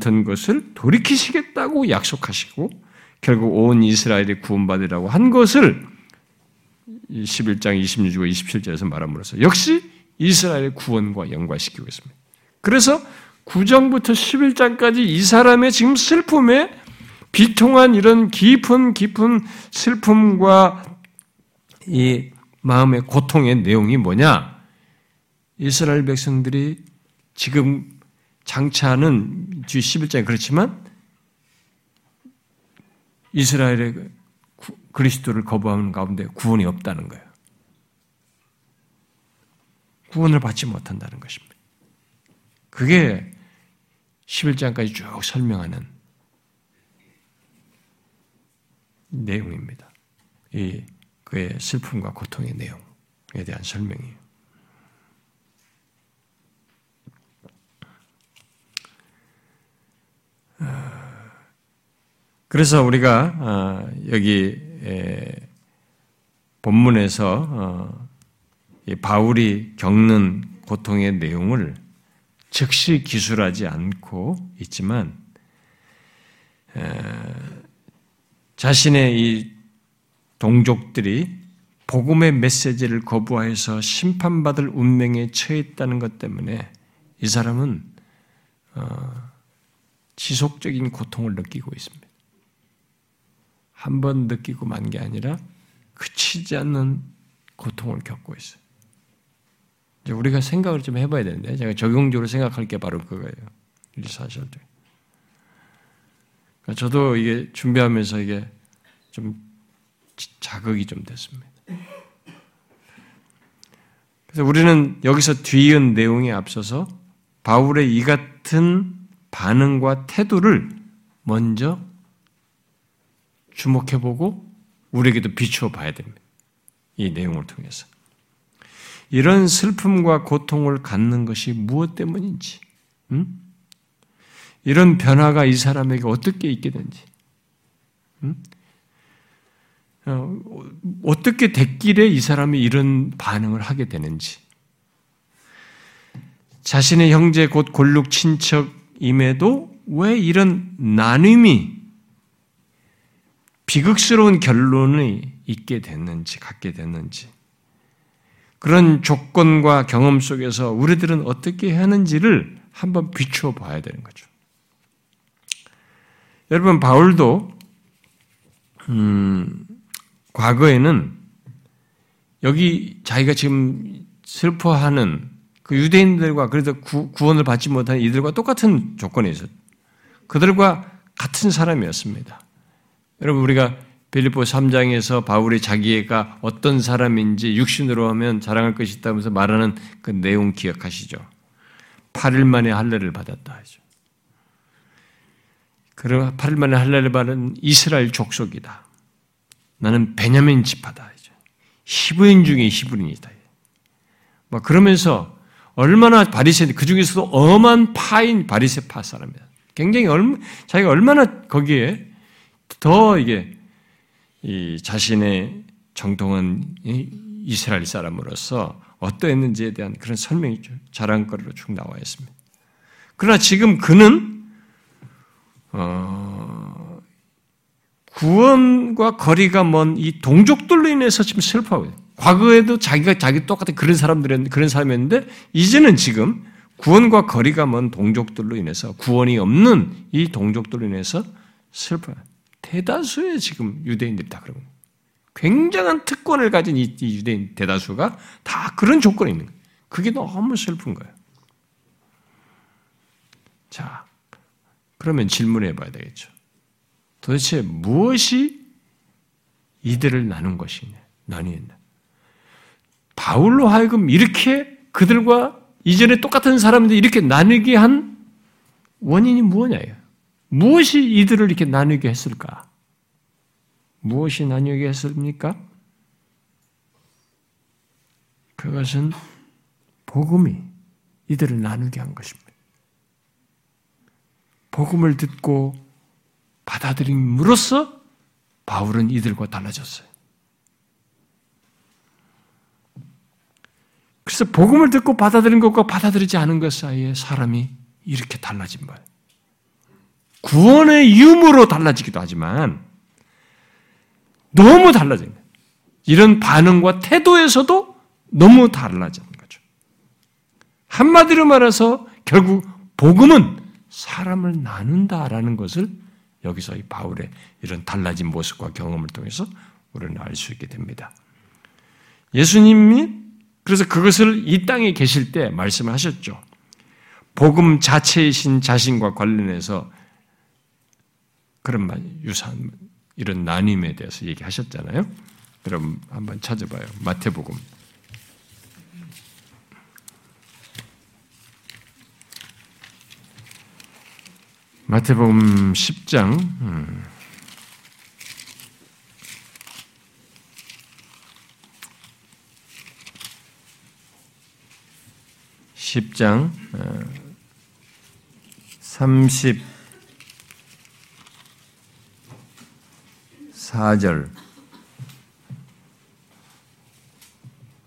던 것을 돌이키시겠다고 약속하시고 결국 온 이스라엘이 구원받으라고 한 것을 11장 26과 27절에서 말함으로써 역시 이스라엘의 구원과 연관시키고 있습니다. 그래서 9장부터 11장까지 이 사람의 지금 슬픔에 비통한 이런 깊은 깊은 슬픔과 이 마음의 고통의 내용이 뭐냐? 이스라엘 백성들이 지금 장차는 뒤 11장에 그렇지만 이스라엘의 그리스도를 거부하는 가운데 구원이 없다는 거예요. 구원을 받지 못한다는 것입니다. 그게 11장까지 쭉 설명하는 내용입니다. 이 그의 슬픔과 고통의 내용에 대한 설명이에요. 그래서 우리가 어, 여기 본문에서 어, 바울이 겪는 고통의 내용을 즉시 기술하지 않고 있지만 자신의 이 동족들이 복음의 메시지를 거부하여서 심판받을 운명에 처했다는 것 때문에 이 사람은 어, 지속적인 고통을 느끼고 있습니다. 한 번 느끼고 만 게 아니라 그치지 않는 고통을 겪고 있어요. 이제 우리가 생각을 좀 해봐야 되는데 제가 적용적으로 생각할 게 바로 그거예요. 이 사실들. 그러니까 저도 이게 준비하면서 이게 좀 자극이 좀 됐습니다. 그래서 우리는 여기서 뒤이은 내용에 앞서서 바울의 이 같은 반응과 태도를 먼저 주목해보고 우리에게도 비추어 봐야 됩니다. 이 내용을 통해서. 이런 슬픔과 고통을 갖는 것이 무엇 때문인지, 음? 이런 변화가 이 사람에게 어떻게 있게 된지, 음? 어, 어떻게 됐길래 이 사람이 이런 반응을 하게 되는지, 자신의 형제 곧 골육 친척 임에도 왜 이런 나눔이 비극스러운 결론이 있게 됐는지, 갖게 됐는지, 그런 조건과 경험 속에서 우리들은 어떻게 하는지를 한번 비추어 봐야 되는 거죠. 여러분, 바울도, 음, 과거에는 여기 자기가 지금 슬퍼하는 그 유대인들과 그래서 구, 원을 받지 못한 이들과 똑같은 조건에 있었 그들과 같은 사람이었습니다. 여러분, 우리가 빌립보 3장에서 바울이 자기가 어떤 사람인지 육신으로 하면 자랑할 것이 있다면서 말하는 그 내용 기억하시죠? 8일 만에 할례를 받았다 하죠. 그럼 8일 만에 할례를 받은 이스라엘 족속이다. 나는 베냐민 지파다. 히브인 중에 히브린이다. 막 그러면서 얼마나 바리새 그 중에서도 엄한 파인 바리새파 사람이다. 굉장히 얼마, 자기가 얼마나 거기에 더 이게 이 자신의 정통한 이스라엘 사람으로서 어떠했는지에 대한 그런 설명이 자랑거리로 쭉 나와 있습니다. 그러나 지금 그는 어, 구원과 거리가 먼 이 동족들로 인해서 지금 슬퍼하고 있어요. 과거에도 자기가 자기 똑같은 그런 사람들이었는데 그런 사람이었는데 이제는 지금 구원과 거리가 먼 동족들로 인해서 구원이 없는 이 동족들로 인해서 슬퍼요. 대다수의 지금 유대인들이 다 그러고 굉장한 특권을 가진 이 유대인 대다수가 다 그런 조건이 있는 거예요. 그게 너무 슬픈 거예요. 자, 그러면 질문해 봐야 되겠죠. 도대체 무엇이 이들을 나눈 것이냐, 나뉘었냐. 바울로 하여금 이렇게 그들과 이전에 똑같은 사람인데 이렇게 나누게 한 원인이 무엇냐예요. 무엇이 이들을 이렇게 나누게 했을까? 무엇이 나누게 했습니까? 그것은 복음이 이들을 나누게 한 것입니다. 복음을 듣고 받아들임으로써 바울은 이들과 달라졌어요. 그래서 복음을 듣고 받아들인 것과 받아들이지 않은 것 사이에 사람이 이렇게 달라진 거예요. 구원의 이유로 달라지기도 하지만 너무 달라진 거예요. 이런 반응과 태도에서도 너무 달라진 거죠. 한마디로 말해서 결국 복음은 사람을 나눈다라는 것을 여기서 이 바울의 이런 달라진 모습과 경험을 통해서 우리는 알 수 있게 됩니다. 예수님이 그래서 그것을 이 땅에 계실 때 말씀하셨죠. 복음 자체이신 자신과 관련해서 그런 말, 유사한 이런 나님에 대해서 얘기하셨잖아요. 그럼 한번 찾아봐요. 마태복음. 마태복음 10장 음. 10장 34절.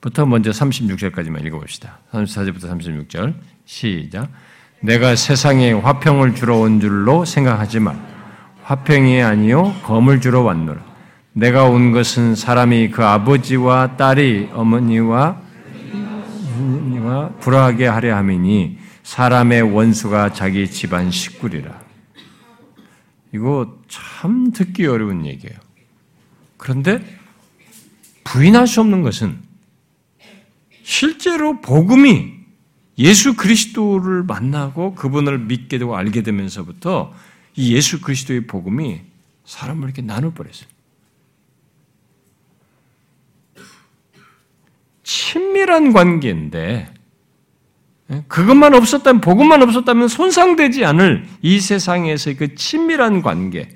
부터 먼저 36절까지만 읽어봅시다. 34절부터 36절. 시작. 내가 세상에 화평을 주러 온 줄로 생각하지 말. 화평이 아니요 검을 주러 왔노라. 내가 온 것은 사람이 그 아버지와 딸이 어머니와 하나님과 불화하게 하려 함이니 사람의 원수가 자기 집안 식구리라. 이거 참 듣기 어려운 얘기예요. 그런데 부인할 수 없는 것은 실제로 복음이 예수 그리스도를 만나고 그분을 믿게 되고 알게 되면서부터 이 예수 그리스도의 복음이 사람을 이렇게 나눠버렸어요. 친밀한 관계인데 예? 그것만 없었다면 복음만 없었다면 손상되지 않을 이 세상에서의 그 친밀한 관계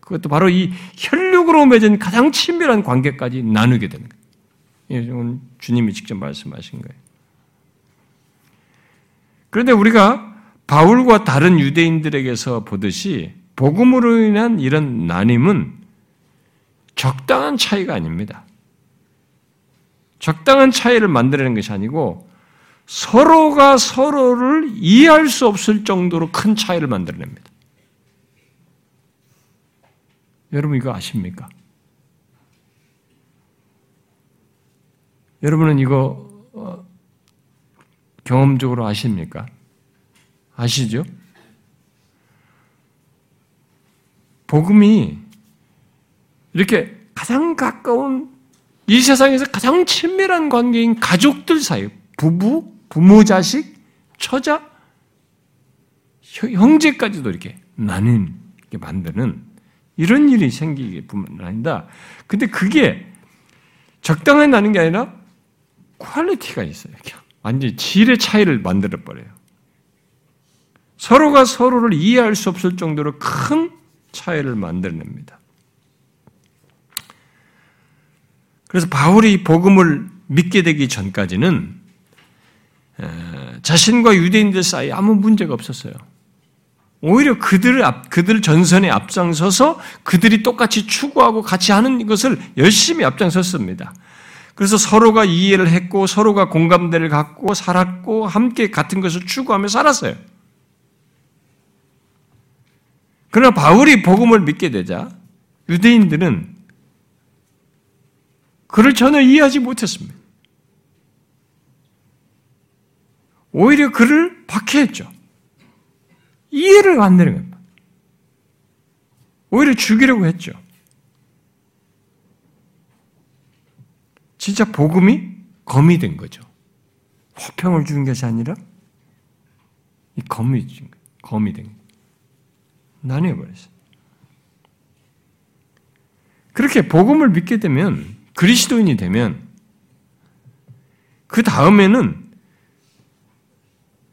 그것도 바로 이 혈육으로 맺은 가장 친밀한 관계까지 나누게 되는 거예요. 이건 주님이 직접 말씀하신 거예요. 그런데 우리가 바울과 다른 유대인들에게서 보듯이 복음으로 인한 이런 나님은 적당한 차이가 아닙니다. 적당한 차이를 만들어내는 것이 아니고 서로가 서로를 이해할 수 없을 정도로 큰 차이를 만들어냅니다. 여러분 이거 아십니까? 여러분은 이거 어, 경험적으로 아십니까? 아시죠? 복음이 이렇게 가장 가까운 이 세상에서 가장 친밀한 관계인 가족들 사이, 부부, 부모, 자식, 처자, 형제까지도 이렇게 나뉘게 만드는 이런 일이 생기게 뿐만 아니라, 근데 그게 적당히 나뉘는 게 아니라 quality가 있어요. 완전히 질의 차이를 만들어 버려요. 서로가 서로를 이해할 수 없을 정도로 큰 차이를 만들어냅니다. 그래서 바울이 복음을 믿게 되기 전까지는 자신과 유대인들 사이에 아무 문제가 없었어요. 오히려 그들을 앞, 그들 전선에 앞장서서 그들이 똑같이 추구하고 같이 하는 것을 열심히 앞장섰습니다. 그래서 서로가 이해를 했고 서로가 공감대를 갖고 살았고 함께 같은 것을 추구하며 살았어요. 그러나 바울이 복음을 믿게 되자 유대인들은 그를 전혀 이해하지 못했습니다. 오히려 그를 박해했죠. 이해를 안 되는 겁니다. 오히려 죽이려고 했죠. 진짜 복음이 검이 된 거죠. 화평을 주는 것이 아니라 이 검이 준 거예요. 검이 된. 나뉘어버렸어요. 그렇게 복음을 믿게 되면 그리스도인이 되면 그 다음에는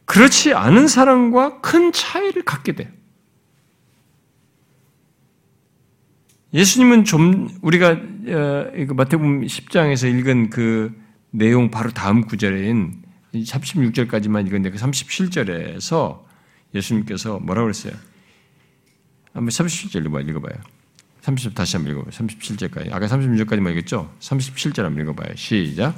그렇지 않은 사람과 큰 차이를 갖게 돼요. 예수님은 좀 우리가 어, 마태복음 10장에서 읽은 그 내용 바로 다음 구절인 36절까지만 읽었는데 그 37절에서 예수님께서 뭐라고 그랬어요? 한번 37절 읽어봐요. 30 다시 한번 읽어봐요. 37절까지. 아까 36절까지만 읽었죠? 37절 한번 읽어봐요. 시작.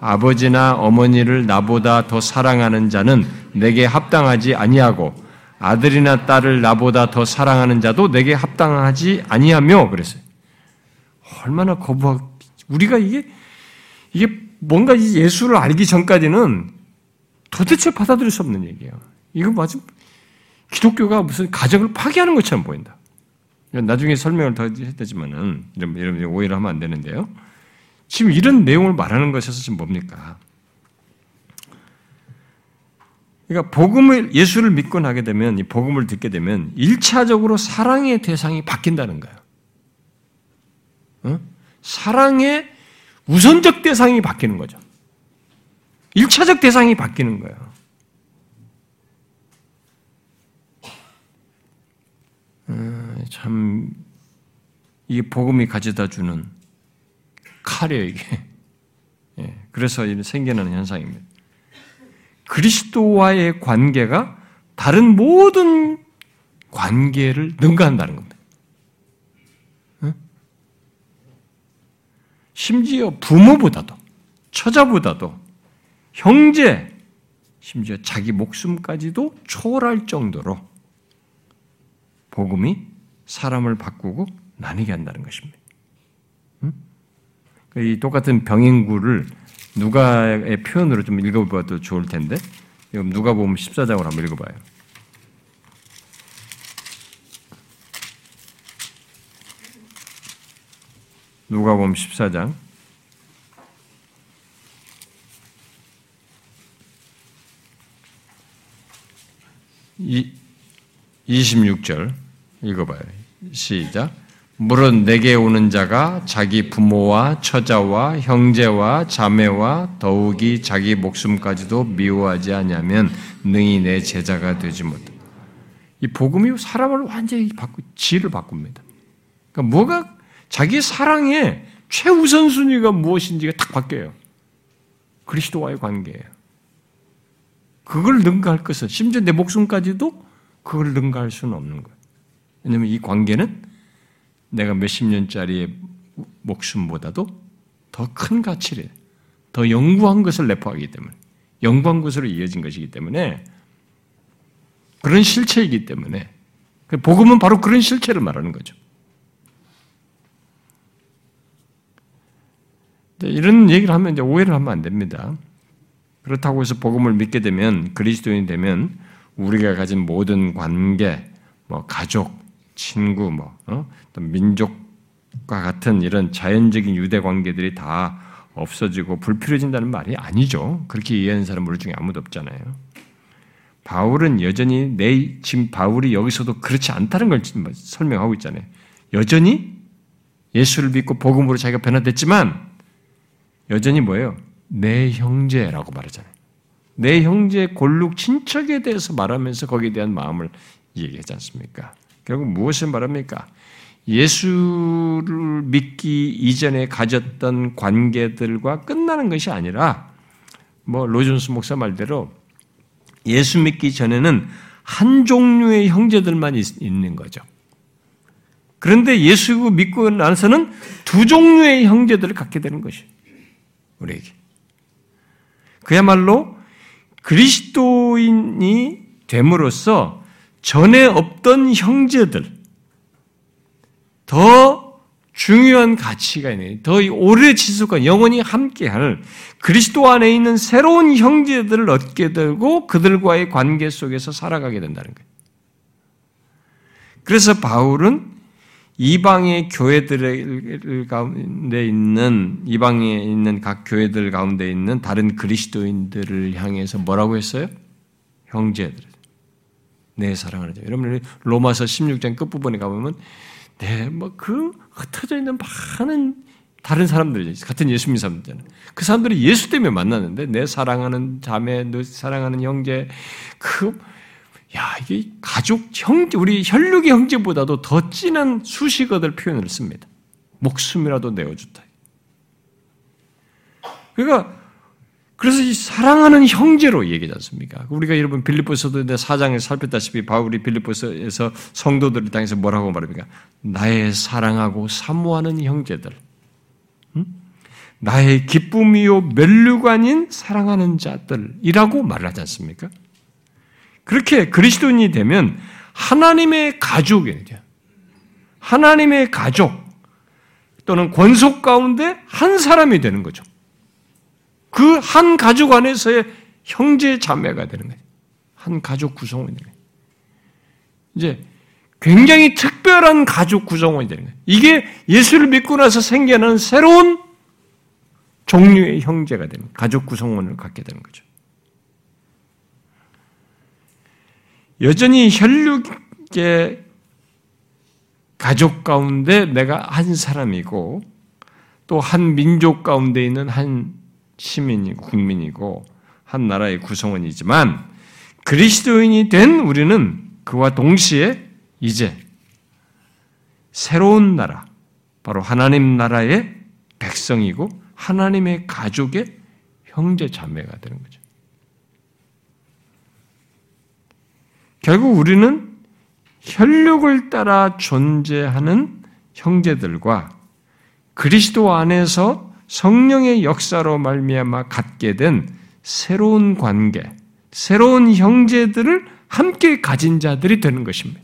아버지나 어머니를 나보다 더 사랑하는 자는 내게 합당하지 아니하고 아들이나 딸을 나보다 더 사랑하는 자도 내게 합당하지 아니하며 그랬어요. 얼마나 거부하 우리가 이게 이게 뭔가 이 예수를 알기 전까지는 도대체 받아들일 수 없는 얘기예요. 이거 맞음 기독교가 무슨 가정을 파괴하는 것처럼 보인다. 나중에 설명을 더 해야 되지만은 이런 이런 오해를 하면 안 되는데요. 지금 이런 내용을 말하는 것에서 지금 뭡니까? 그러니까 복음을 예수를 믿고 나게 되면 이 복음을 듣게 되면 일차적으로 사랑의 대상이 바뀐다는 거예요. 어? 사랑의 우선적 대상이 바뀌는 거죠. 일차적 대상이 바뀌는 거예요. 참 이게 복음이 가져다 주는 칼이에요 이게. 예, 그래서 생겨나는 현상입니다. 그리스도와의 관계가 다른 모든 관계를 능가한다는 겁니다. 심지어 부모보다도, 처자보다도, 형제, 심지어 자기 목숨까지도 초월할 정도로 복음이 사람을 바꾸고 나뉘게 한다는 것입니다. 이 똑같은 병인구를 누가의 표현으로 좀 읽어봐도 좋을 텐데, 누가 보면 14장으로 한번 읽어봐요. 누가 보면 14장. 이, 26절 읽어봐요. 시작. 물은 내게 오는 자가 자기 부모와 처자와 형제와 자매와 더욱이 자기 목숨까지도 미워하지 않냐면 능히 내 제자가 되지 못해. 이 복음이 사람을 완전히 바꾸 지를 바꿉니다. 그러니까 뭐가 자기 사랑의 최우선 순위가 무엇인지가 딱 바뀌어요. 그리스도와의 관계예요. 그걸 능가할 것은 심지어 내 목숨까지도 그걸 능가할 수는 없는 거예요. 왜냐하면 이 관계는 내가 몇십 년짜리의 목숨보다도 더 큰 가치를, 더 영구한 것을 내포하기 때문에, 영광 것으로 이어진 것이기 때문에, 그런 실체이기 때문에, 그 복음은 바로 그런 실체를 말하는 거죠. 이런 얘기를 하면 이제 오해를 하면 안 됩니다. 그렇다고 해서 복음을 믿게 되면 그리스도인이 되면 우리가 가진 모든 관계, 뭐 가족, 친구, 뭐 어? 민족과 같은 이런 자연적인 유대 관계들이 다 없어지고 불필요해진다는 말이 아니죠. 그렇게 이해하는 사람 우리 중에 아무도 없잖아요. 바울은 여전히 내 지금 바울이 여기서도 그렇지 않다는 걸 설명하고 있잖아요. 여전히 예수를 믿고 복음으로 자기가 변화됐지만 여전히 뭐예요? 내 형제라고 말하잖아요. 내 형제 골룩 친척에 대해서 말하면서 거기에 대한 마음을 얘기하지 않습니까? 결국 무엇을 말합니까? 예수를 믿기 이전에 가졌던 관계들과 끝나는 것이 아니라 뭐 로존스 목사 말대로 예수 믿기 전에는 한 종류의 형제들만 있는 거죠. 그런데 예수 믿고 나서는 두 종류의 형제들을 갖게 되는 것이 우리에게. 그야말로 그리스도인이 됨으로써 전에 없던 형제들, 더 중요한 가치가 있는, 더 오래 지속한 영원히 함께할 그리스도 안에 있는 새로운 형제들을 얻게 되고 그들과의 관계 속에서 살아가게 된다는 거예요. 그래서 바울은 이방의 교회들 가운데 있는 이방에 있는 각 교회들 가운데 있는 다른 그리스도인들을 향해서 뭐라고 했어요? 형제들. 내 사랑하는 자. 여러분 로마서 16장 끝부분에 가보면 네, 뭐 그 흩어져 있는 많은 다른 사람들 같은 예수 믿는 사람들잖아요. 그 사람들이 예수 때문에 만났는데 내 사랑하는 자매, 내 사랑하는 형제 그 야, 이게 가족, 형제, 우리 혈육의 형제보다도 더 진한 수식어들 표현을 씁니다. 목숨이라도 내어주다. 그러니까, 그래서 이 사랑하는 형제로 얘기하지 않습니까? 우리가 여러분 빌리포스도 사장에 살폈다시피 바울이 빌리포스에서 성도들을 당해서 뭐라고 말합니까? 나의 사랑하고 사모하는 형제들. 응? 나의 기쁨이요 멸류관인 사랑하는 자들이라고 말하지 않습니까? 그렇게 그리스도인이 되면 하나님의 가족이 죠 하나님의 가족 또는 권속 가운데 한 사람이 되는 거죠. 그 한 가족 안에서의 형제 자매가 되는 거예요. 한 가족 구성원이 되는 거예요. 이제 굉장히 특별한 가족 구성원이 되는 거예요. 이게 예수를 믿고 나서 생겨나는 새로운 종류의 형제가 되는 가족 구성원을 갖게 되는 거죠. 여전히 혈육의 가족 가운데 내가 한 사람이고 또 한 민족 가운데 있는 한 시민이고 국민이고 한 나라의 구성원이지만 그리스도인이 된 우리는 그와 동시에 이제 새로운 나라, 바로 하나님 나라의 백성이고 하나님의 가족의 형제 자매가 되는 거죠. 결국 우리는 혈육을 따라 존재하는 형제들과 그리스도 안에서 성령의 역사로 말미암아 갖게 된 새로운 관계, 새로운 형제들을 함께 가진 자들이 되는 것입니다.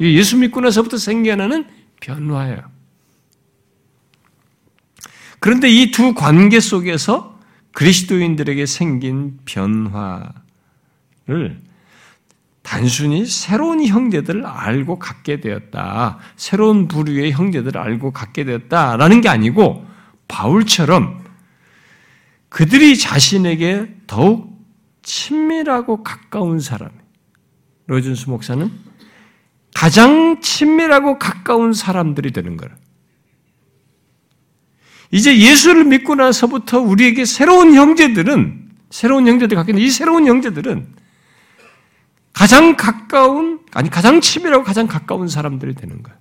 예수 믿고 나서부터 생겨나는 변화예요. 그런데 이 두 관계 속에서 그리스도인들에게 생긴 변화를 단순히 새로운 형제들을 알고 갖게 되었다. 새로운 부류의 형제들을 알고 갖게 되었다라는 게 아니고 바울처럼 그들이 자신에게 더욱 친밀하고 가까운 사람. 로준수 목사는 가장 친밀하고 가까운 사람들이 되는 거예요. 이제 예수를 믿고 나서부터 우리에게 새로운 형제들은 새로운 형제들 갖게 이 새로운 형제들은 가장 가까운, 아니, 가장 친밀하고 가장 가까운 사람들이 되는 거예요.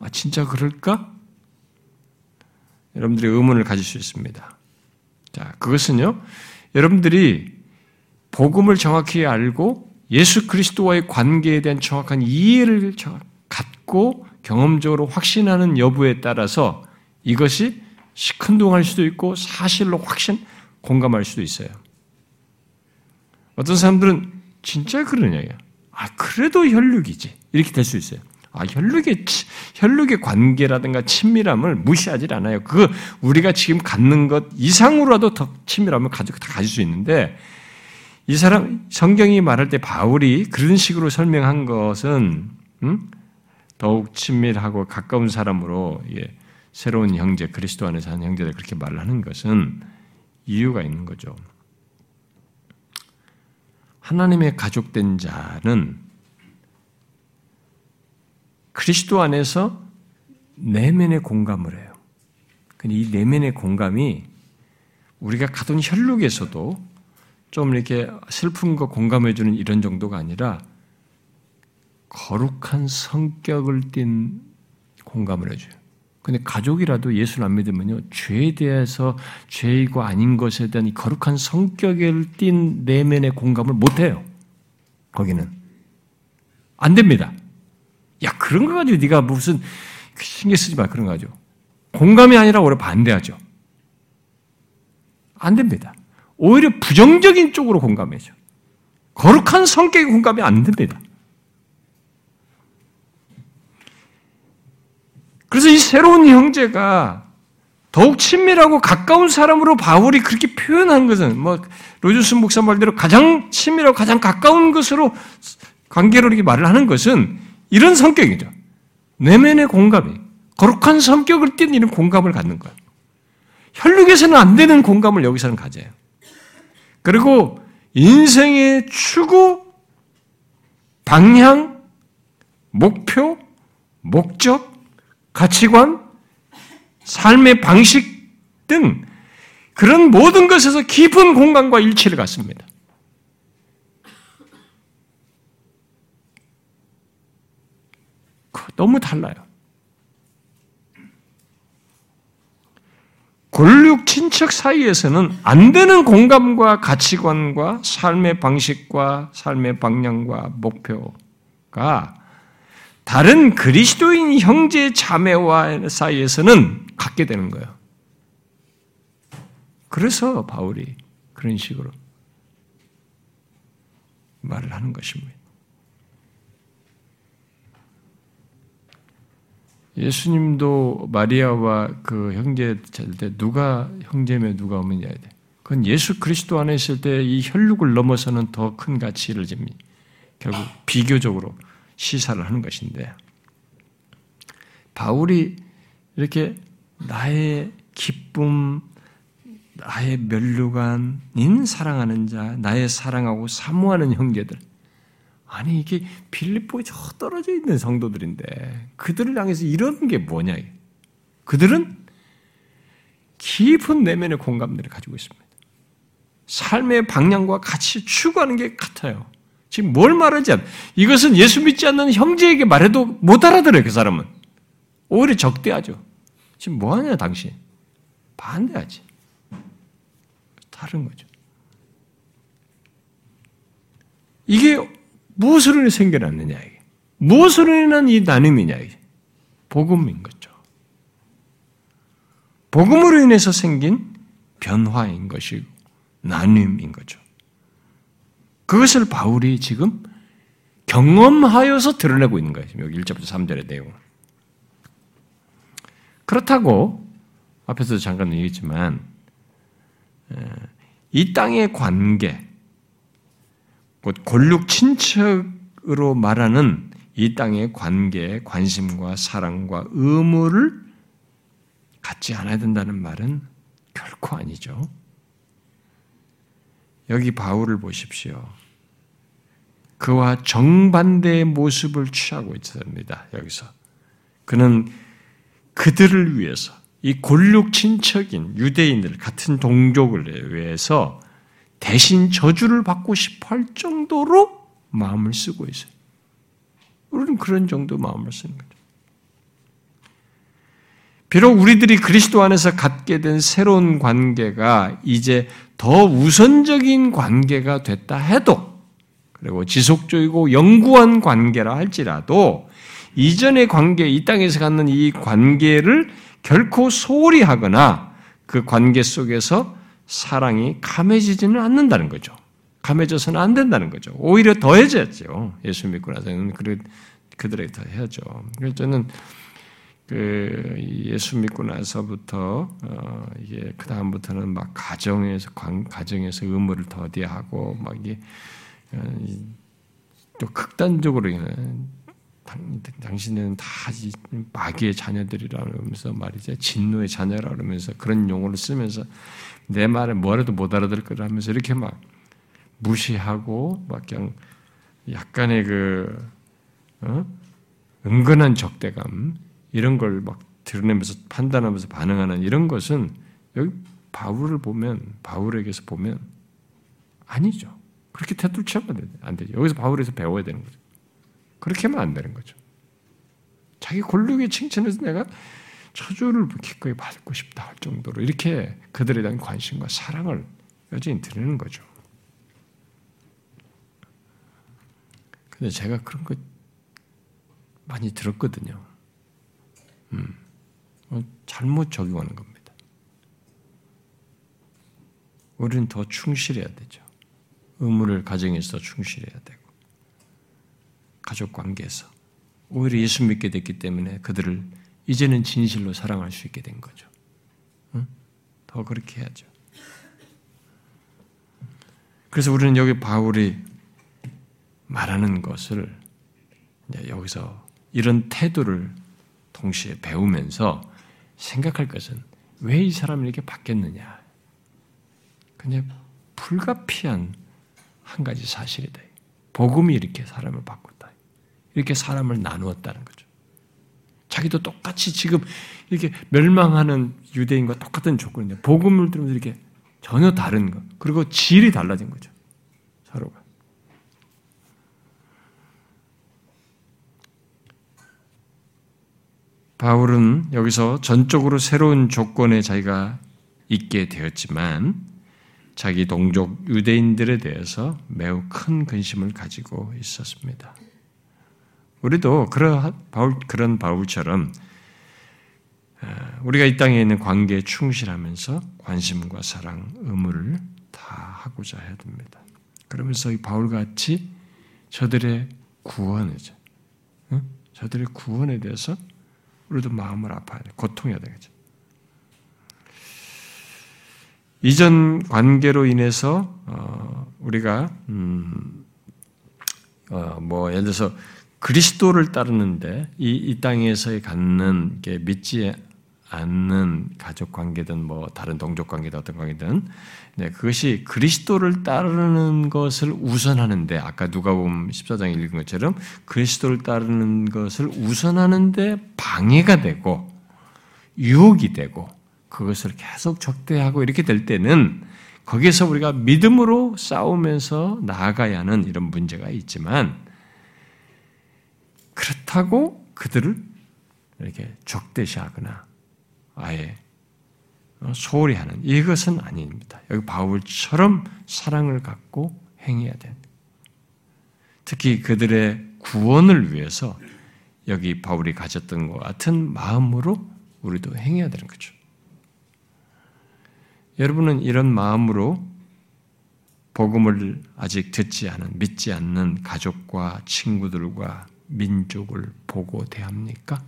아, 진짜 그럴까? 여러분들이 의문을 가질 수 있습니다. 자, 그것은요, 여러분들이 복음을 정확히 알고 예수 그리스도와의 관계에 대한 정확한 이해를 갖고 경험적으로 확신하는 여부에 따라서 이것이 시큰둥할 수도 있고 사실로 확신, 공감할 수도 있어요. 어떤 사람들은 진짜 그러냐요. 아, 그래도 혈육이지. 이렇게 될 수 있어요. 아, 혈육의, 혈육의 관계라든가 친밀함을 무시하지 않아요. 그, 우리가 지금 갖는 것 이상으로라도 더 친밀함을 가지고 다 가질 수 있는데, 이 사람, 성경이 말할 때 바울이 그런 식으로 설명한 것은, 음? 더욱 친밀하고 가까운 사람으로, 예, 새로운 형제, 그리스도 안에서 한 형제들 그렇게 말을 하는 것은 이유가 있는 거죠. 하나님의 가족된 자는 그리스도 안에서 내면의 공감을 해요. 이 내면의 공감이 우리가 가던 혈육에서도 좀 이렇게 거 공감해주는 이런 정도가 아니라 거룩한 성격을 띤 공감을 해줘요. 근데 가족이라도 예수를 안 믿으면요, 죄에 대해서 죄이고 아닌 것에 대한 이 거룩한 성격을 띤 내면의 공감을 못 해요. 거기는. 안 됩니다. 야, 그런 거 가지고 네가 무슨 신경 쓰지 마. 그런 거 가지고. 공감이 아니라 오히려 반대하죠. 안 됩니다. 오히려 부정적인 쪽으로 공감해죠. 거룩한 성격의 공감이 안 됩니다. 그래서 이 새로운 형제가 더욱 친밀하고 가까운 사람으로 바울이 그렇게 표현한 것은 뭐 로주스 목사 말대로 가장 친밀하고 가장 가까운 것으로 관계로 이렇게 말을 하는 것은 이런 성격이죠. 내면의 공감이 거룩한 성격을 띤 이런 공감을 갖는 거예요. 혈육에서는 안 되는 공감을 여기서는 가져요. 그리고 인생의 추구, 방향, 목표, 목적, 가치관, 삶의 방식 등 그런 모든 것에서 깊은 공간과 일치를 갖습니다. 너무 달라요. 골육 친척 사이에서는 안 되는 공감과 가치관과 삶의 방식과 삶의 방향과 목표가 다른 그리스도인 형제 자매와 사이에서는 갖게 되는 거예요. 그래서 바울이 그런 식으로 말을 하는 것입니다. 예수님도 마리아와 그 형제 때 누가 형제며 누가 어머니야 돼. 그건 예수 그리스도 안에 있을 때 이 혈육을 넘어서는 더 큰 가치를 집니 결국 비교적으로 시사를 하는 것인데 바울이 이렇게 나의 기쁨, 나의 멸류관인 사랑하는 자, 나의 사랑하고 사모하는 형제들 아니 이게 빌립보에 저 떨어져 있는 성도들인데 그들을 향해서 이런 게 뭐냐? 그들은 깊은 내면의 공감들을 가지고 있습니다. 삶의 방향과 같이 추구하는 게 같아요. 지금 뭘 말하지 않? 이것은 예수 믿지 않는 형제에게 말해도 못 알아들어요. 그 사람은 오히려 적대하죠. 지금 뭐 하냐 당신? 반대하지. 다른 거죠. 이게 무엇으로 생겨났느냐, 이게. 무엇으로 인한 이 나눔이냐, 이게. 복음인 거죠. 복음으로 인해서 생긴 변화인 것이고, 나눔인 거죠. 그것을 바울이 지금 경험하여서 드러내고 있는 거예요. 여기 1절부터 3절의 내용은. 그렇다고, 앞에서도 잠깐 얘기했지만, 이 땅의 관계, 곧 골육 친척으로 말하는 이 땅의 관계, 관심과 사랑과 의무를 갖지 않아야 된다는 말은 결코 아니죠. 여기 바울을 보십시오. 그와 정반대의 모습을 취하고 있습니다. 여기서. 그는 그들을 위해서, 이 골육 친척인 유대인들, 같은 동족을 위해서 대신 저주를 받고 싶어 할 정도로 마음을 쓰고 있어요. 우리는 그런 정도 마음을 쓰는 거죠. 비록 우리들이 그리스도 안에서 갖게 된 새로운 관계가 이제 더 우선적인 관계가 됐다 해도, 그리고 지속적이고 영구한 관계라 할지라도, 이전의 관계, 이 땅에서 갖는 이 관계를 결코 소홀히 하거나 그 관계 속에서 사랑이 감해지지는 않는다는 거죠. 감해져서는 안 된다는 거죠. 오히려 더해졌죠. 예수 믿고 나서는 그, 그들에게 더해야죠. 그래서 저는 그 예수 믿고 나서부터 어 이게 그 다음부터는 막 가정에서 가정에서 의무를 더디하고 막 이게 어, 또 극단적으로 당신은 다 마귀의 자녀들이라 그러면서 말이죠. 진노의 자녀라 그러면서 그런 용어를 쓰면서 내 말을 뭐라도 못 알아들 거라 하면서 이렇게 막 무시하고 막 그냥 약간의 그 어? 은근한 적대감 이런 걸 막 드러내면서 판단하면서 반응하는 이런 것은 여기 바울을 보면 바울에게서 보면 아니죠. 그렇게 태도를 취하면 안 되죠. 여기서 바울에서 배워야 되는 거죠. 그렇게 하면 안 되는 거죠. 자기 골룸의 칭찬에서 내가 처주를 기꺼이 받고 싶다 할 정도로 이렇게 그들에 대한 관심과 사랑을 여전히 드리는 거죠. 근데 제가 그런 거 많이 들었거든요. 음, 어, 잘못 적용하는 겁니다. 우리는 더 충실해야 되죠. 의무를 가정에서 충실해야 되고, 가족 관계에서. 오히려 예수 믿게 됐기 때문에 그들을 이제는 진실로 사랑할 수 있게 된 거죠. 응? 더 그렇게 해야죠. 그래서 우리는 여기 바울이 말하는 것을 여기서 이런 태도를 동시에 배우면서 생각할 것은 왜 이 사람이 이렇게 바뀌었느냐. 그냥 불가피한 한 가지 사실이다. 복음이 이렇게 사람을 바꿨다. 이렇게 사람을 나누었다는 거죠. 자기도 똑같이 지금 이렇게 멸망하는 유대인과 똑같은 조건인데 복음을 들으면서 이렇게 전혀 다른 것. 그리고 질이 달라진 거죠. 서로가. 바울은 여기서 전적으로 새로운 조건에 자기가 있게 되었지만 자기 동족 유대인들에 대해서 매우 큰 근심을 가지고 있었습니다. 우리도 그런 바울 그런 바울처럼 아, 우리가 이 땅에 있는 관계에 충실하면서 관심과 사랑, 의무를 다 하고자 해야 됩니다. 그러면서 이 바울 같이 저들의 구원이죠. 저들의 구원에 대해서 우리도 마음을 아파야 돼. 고통해야 되겠죠. 이전 관계로 인해서 어, 우리가 음, 어, 뭐 예를 들어서 그리스도를 따르는데 이, 이 땅에서의 갖는 게 믿지 않는 가족 관계든 뭐 다른 동족 관계든 어떤 관계든 네, 그것이 그리스도를 따르는 것을 우선하는데 아까 누가 보면 14장 읽은 것처럼 그리스도를 따르는 것을 우선하는데 방해가 되고 유혹이 되고 그것을 계속 적대하고 이렇게 될 때는 거기에서 우리가 믿음으로 싸우면서 나아가야 하는 이런 문제가 있지만 그렇다고 그들을 이렇게 적대시하거나 아예 소홀히 하는 이것은 아닙니다. 여기 바울처럼 사랑을 갖고 행해야 됩니다. 특히 그들의 구원을 위해서 여기 바울이 가졌던 것 같은 마음으로 우리도 행해야 되는 거죠. 여러분은 이런 마음으로 복음을 아직 듣지 않은, 믿지 않는 가족과 친구들과 민족을 보고 대합니까?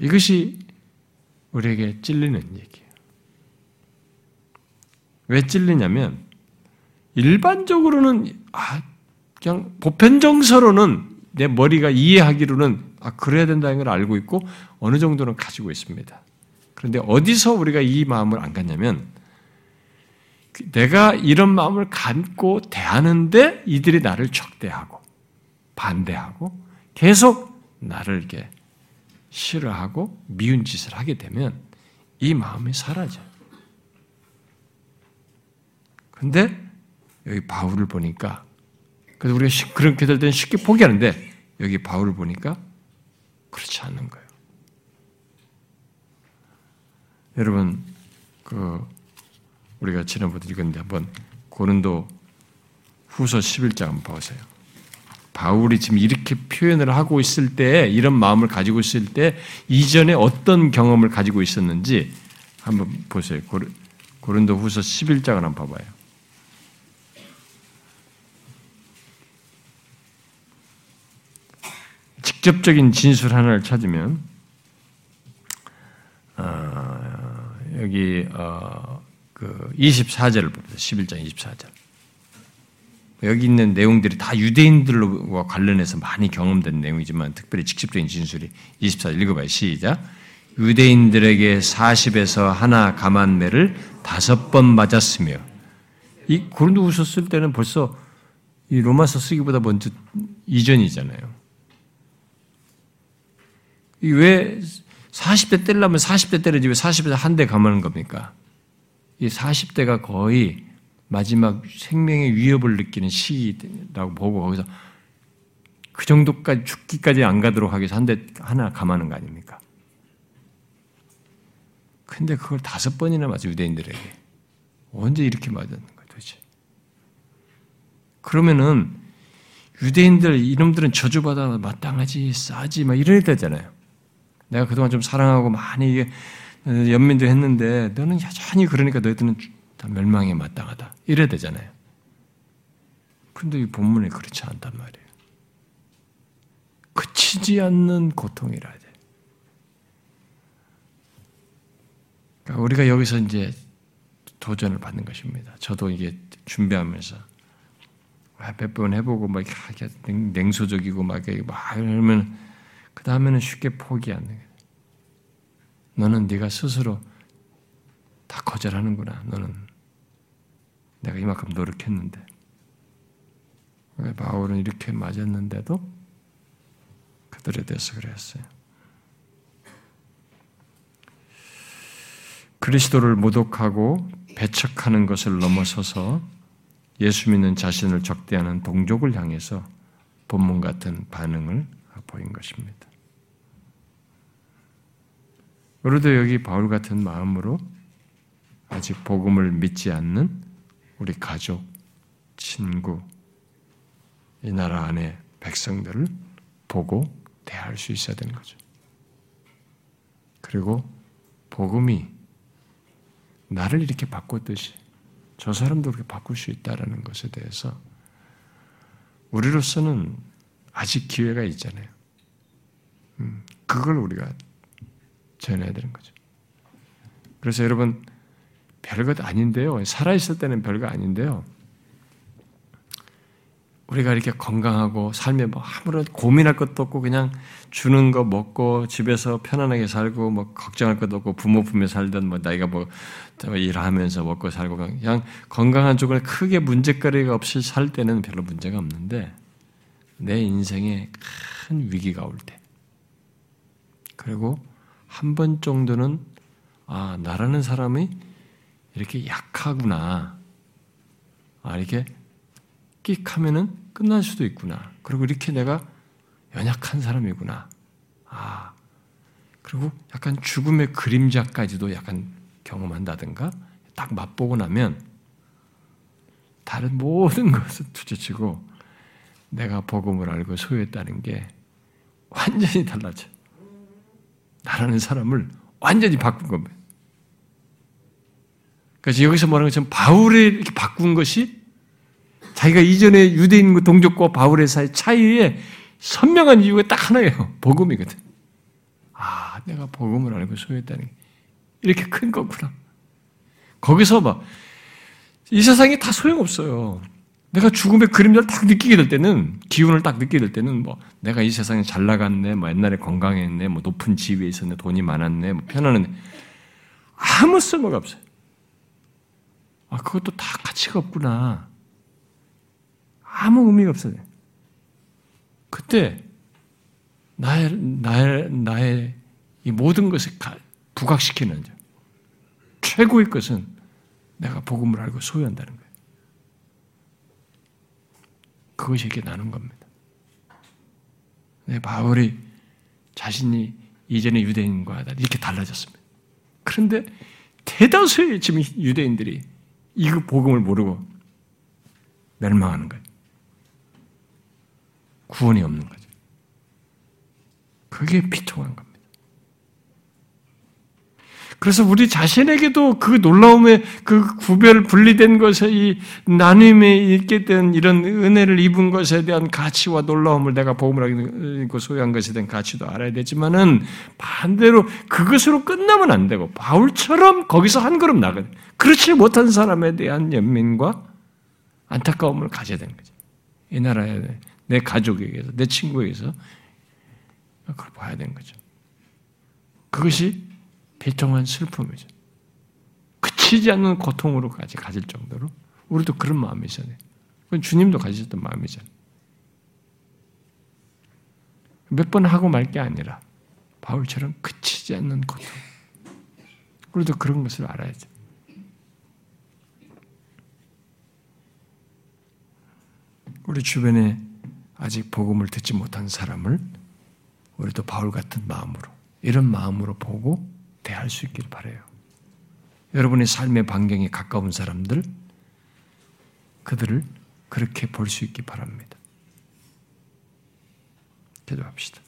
이것이 우리에게 찔리는 얘기예요. 왜 찔리냐면 일반적으로는 아, 그냥 보편정서로는 내 머리가 이해하기로는 아 그래야 된다는 걸 알고 있고 어느 정도는 가지고 있습니다. 그런데 어디서 우리가 이 마음을 안 갖냐면 내가 이런 마음을 갖고 대하는데 이들이 나를 적대하고 반대하고 계속 나를 이렇게 싫어하고 미운 짓을 하게 되면 이 마음이 사라져요. 근데 여기 바울을 보니까 그래서 우리가 그렇게 될 때는 쉽게 포기하는데 여기 바울을 보니까 그렇지 않는 거예요. 여러분 그 우리가 지난번에 읽었는데 한번 고린도 후서 11장 한번 보세요. 바울이 지금 이렇게 표현을 하고 있을 때 이런 마음을 가지고 있을 때 이전에 어떤 경험을 가지고 있었는지 한번 보세요. 고린도 후서 11장을 한번 봐봐요. 직접적인 진술 하나를 찾으면 어, 여기 어, 그 24절을 봅니다. 11장 24절. 여기 있는 내용들이 다 유대인들과 관련해서 많이 경험된 내용이지만 특별히 직접적인 진술이 24절 읽어봐요. 시작. 유대인들에게 40에서 하나 감한매를 다섯 번 맞았으며 이 고린도후서 쓸 때는 벌써 이 로마서 쓰기보다 먼저 이전이잖아요. 왜 40대 때려면 40대 때려지 왜 40대 한대 감하는 겁니까? 이 40대가 거의 마지막 생명의 위협을 느끼는 시기라고 보고 거기서 그 정도까지 죽기까지 안 가도록 하기 위해서 한 대 하나 감하는 거 아닙니까? 근데 그걸 다섯 번이나 맞아 유대인들에게 언제 이렇게 맞았는 거야 도대체? 그러면은 유대인들 이놈들은 저주받아 마땅하지 싸지 막 이래야 되잖아요. 내가 그동안 좀 사랑하고 많이 연민도 했는데 너는 여전히 그러니까 너희들은 다 멸망에 마땅하다 이래야 되잖아요. 근데 이 본문에 그렇지 않단 말이에요. 그치지 않는 고통이라 돼. 그러니까 우리가 여기서 이제 도전을 받는 것입니다. 저도 이게 준비하면서 아, 몇번 해보고 막 이렇게 냉소적이고 막 이러면 그 다음에는 쉽게 포기하는 거예요. 너는 네가 스스로 다 거절하는구나. 너는 내가 이만큼 노력했는데 바울은 이렇게 맞았는데도 그들에 대해서 그랬어요. 그리스도를 모독하고 배척하는 것을 넘어서서 예수 믿는 자신을 적대하는 동족을 향해서 본문 같은 반응을 보인 것입니다. 우리도 여기 바울 같은 마음으로 아직 복음을 믿지 않는 우리 가족, 친구, 이 나라 안에 백성들을 보고 대할 수 있어야 되는 거죠. 그리고 복음이 나를 이렇게 바꿨듯이 저 사람도 그렇게 바꿀 수 있다라는 것에 대해서 우리로서는 아직 기회가 있잖아요. 음, 그걸 우리가 전해야 되는 거죠. 그래서 여러분 별것 아닌데요. 살아 있을 때는 별거 아닌데요. 우리가 이렇게 건강하고 삶에 뭐 아무런 고민할 것도 없고 그냥 주는 거 먹고 집에서 편안하게 살고 뭐 걱정할 것도 없고 부모 품에 살던 뭐 나이가 뭐 일하면서 먹고 살고 그냥 건강한 쪽을 크게 문제거리가 없이 살 때는 별로 문제가 없는데 내 인생에 큰 위기가 올 때 그리고 한 번 정도는 아 나라는 사람이 이렇게 약하구나 아 이렇게 끽 하면은 끝날 수도 있구나. 그리고 이렇게 내가 연약한 사람이구나. 아, 그리고 약간 죽음의 그림자까지도 약간 경험한다든가 딱 맛보고 나면 다른 모든 것을 투지치고 내가 복음을 알고 소유했다는 게 완전히 달라져. 나라는 사람을 완전히 바꾼 겁니다. 그래서 여기서 말하는 것처럼 바울이 이렇게 바꾼 것이 자기가 이전에 유대인 동족과 바울의 사이 차이에 선명한 이유가 딱 하나예요. 복음이거든. 아, 내가 복음을 알고 소유했다는 게 이렇게 큰 거구나. 거기서 막, 이 세상에 다 소용없어요. 내가 죽음의 그림자를 딱 느끼게 될 때는, 기운을 딱 느끼게 될 때는, 뭐, 내가 이 세상에 잘 나갔네, 뭐, 옛날에 건강했네, 뭐, 높은 지위에 있었네, 돈이 많았네, 뭐, 편안했네. 아무 쓸모가 없어요. 아, 그것도 다 가치가 없구나. 아무 의미가 없어요. 그때 나의 나의 나의 이 모든 것을 부각시키는 최고의 것은 내가 복음을 알고 소유한다는 거예요. 그것이 이렇게 나눈 겁니다. 네, 바울이 자신이 이전의 유대인과 이렇게 달라졌습니다. 그런데 대다수의 지금 유대인들이 이 복음을 모르고 멸망하는 거예요. 구원이 없는 거죠. 그게 비통한 겁니다. 그래서 우리 자신에게도 그 놀라움의 그 구별 분리된 것에 이 나눔에 있게 된 이런 은혜를 입은 것에 대한 가치와 놀라움을 내가 복음을 하고 소유한 것에 대한 가치도 알아야 되지만은 반대로 그것으로 끝나면 안 되고 바울처럼 거기서 한 걸음 나가 그렇지 못한 사람에 대한 연민과 안타까움을 가져야 되는 거죠. 이 나라에 내 가족에게서, 내 친구에게서 그걸 봐야 되는 거죠. 그것이 비통한 슬픔이죠. 그치지 않는 고통으로까지 가질 정도로 우리도 그런 마음이 있어야 돼요. 그건 주님도 가지셨던 마음이잖아요. 몇 번 하고 말 게 아니라 바울처럼 그치지 않는 고통. 우리도 그런 것을 알아야죠. 우리 주변에 아직 복음을 듣지 못한 사람을 우리도 바울 같은 마음으로 이런 마음으로 보고 대할 수 있길 바래요. 여러분의 삶의 반경에 가까운 사람들 그들을 그렇게 볼 수 있기 바랍니다. 기도합시다.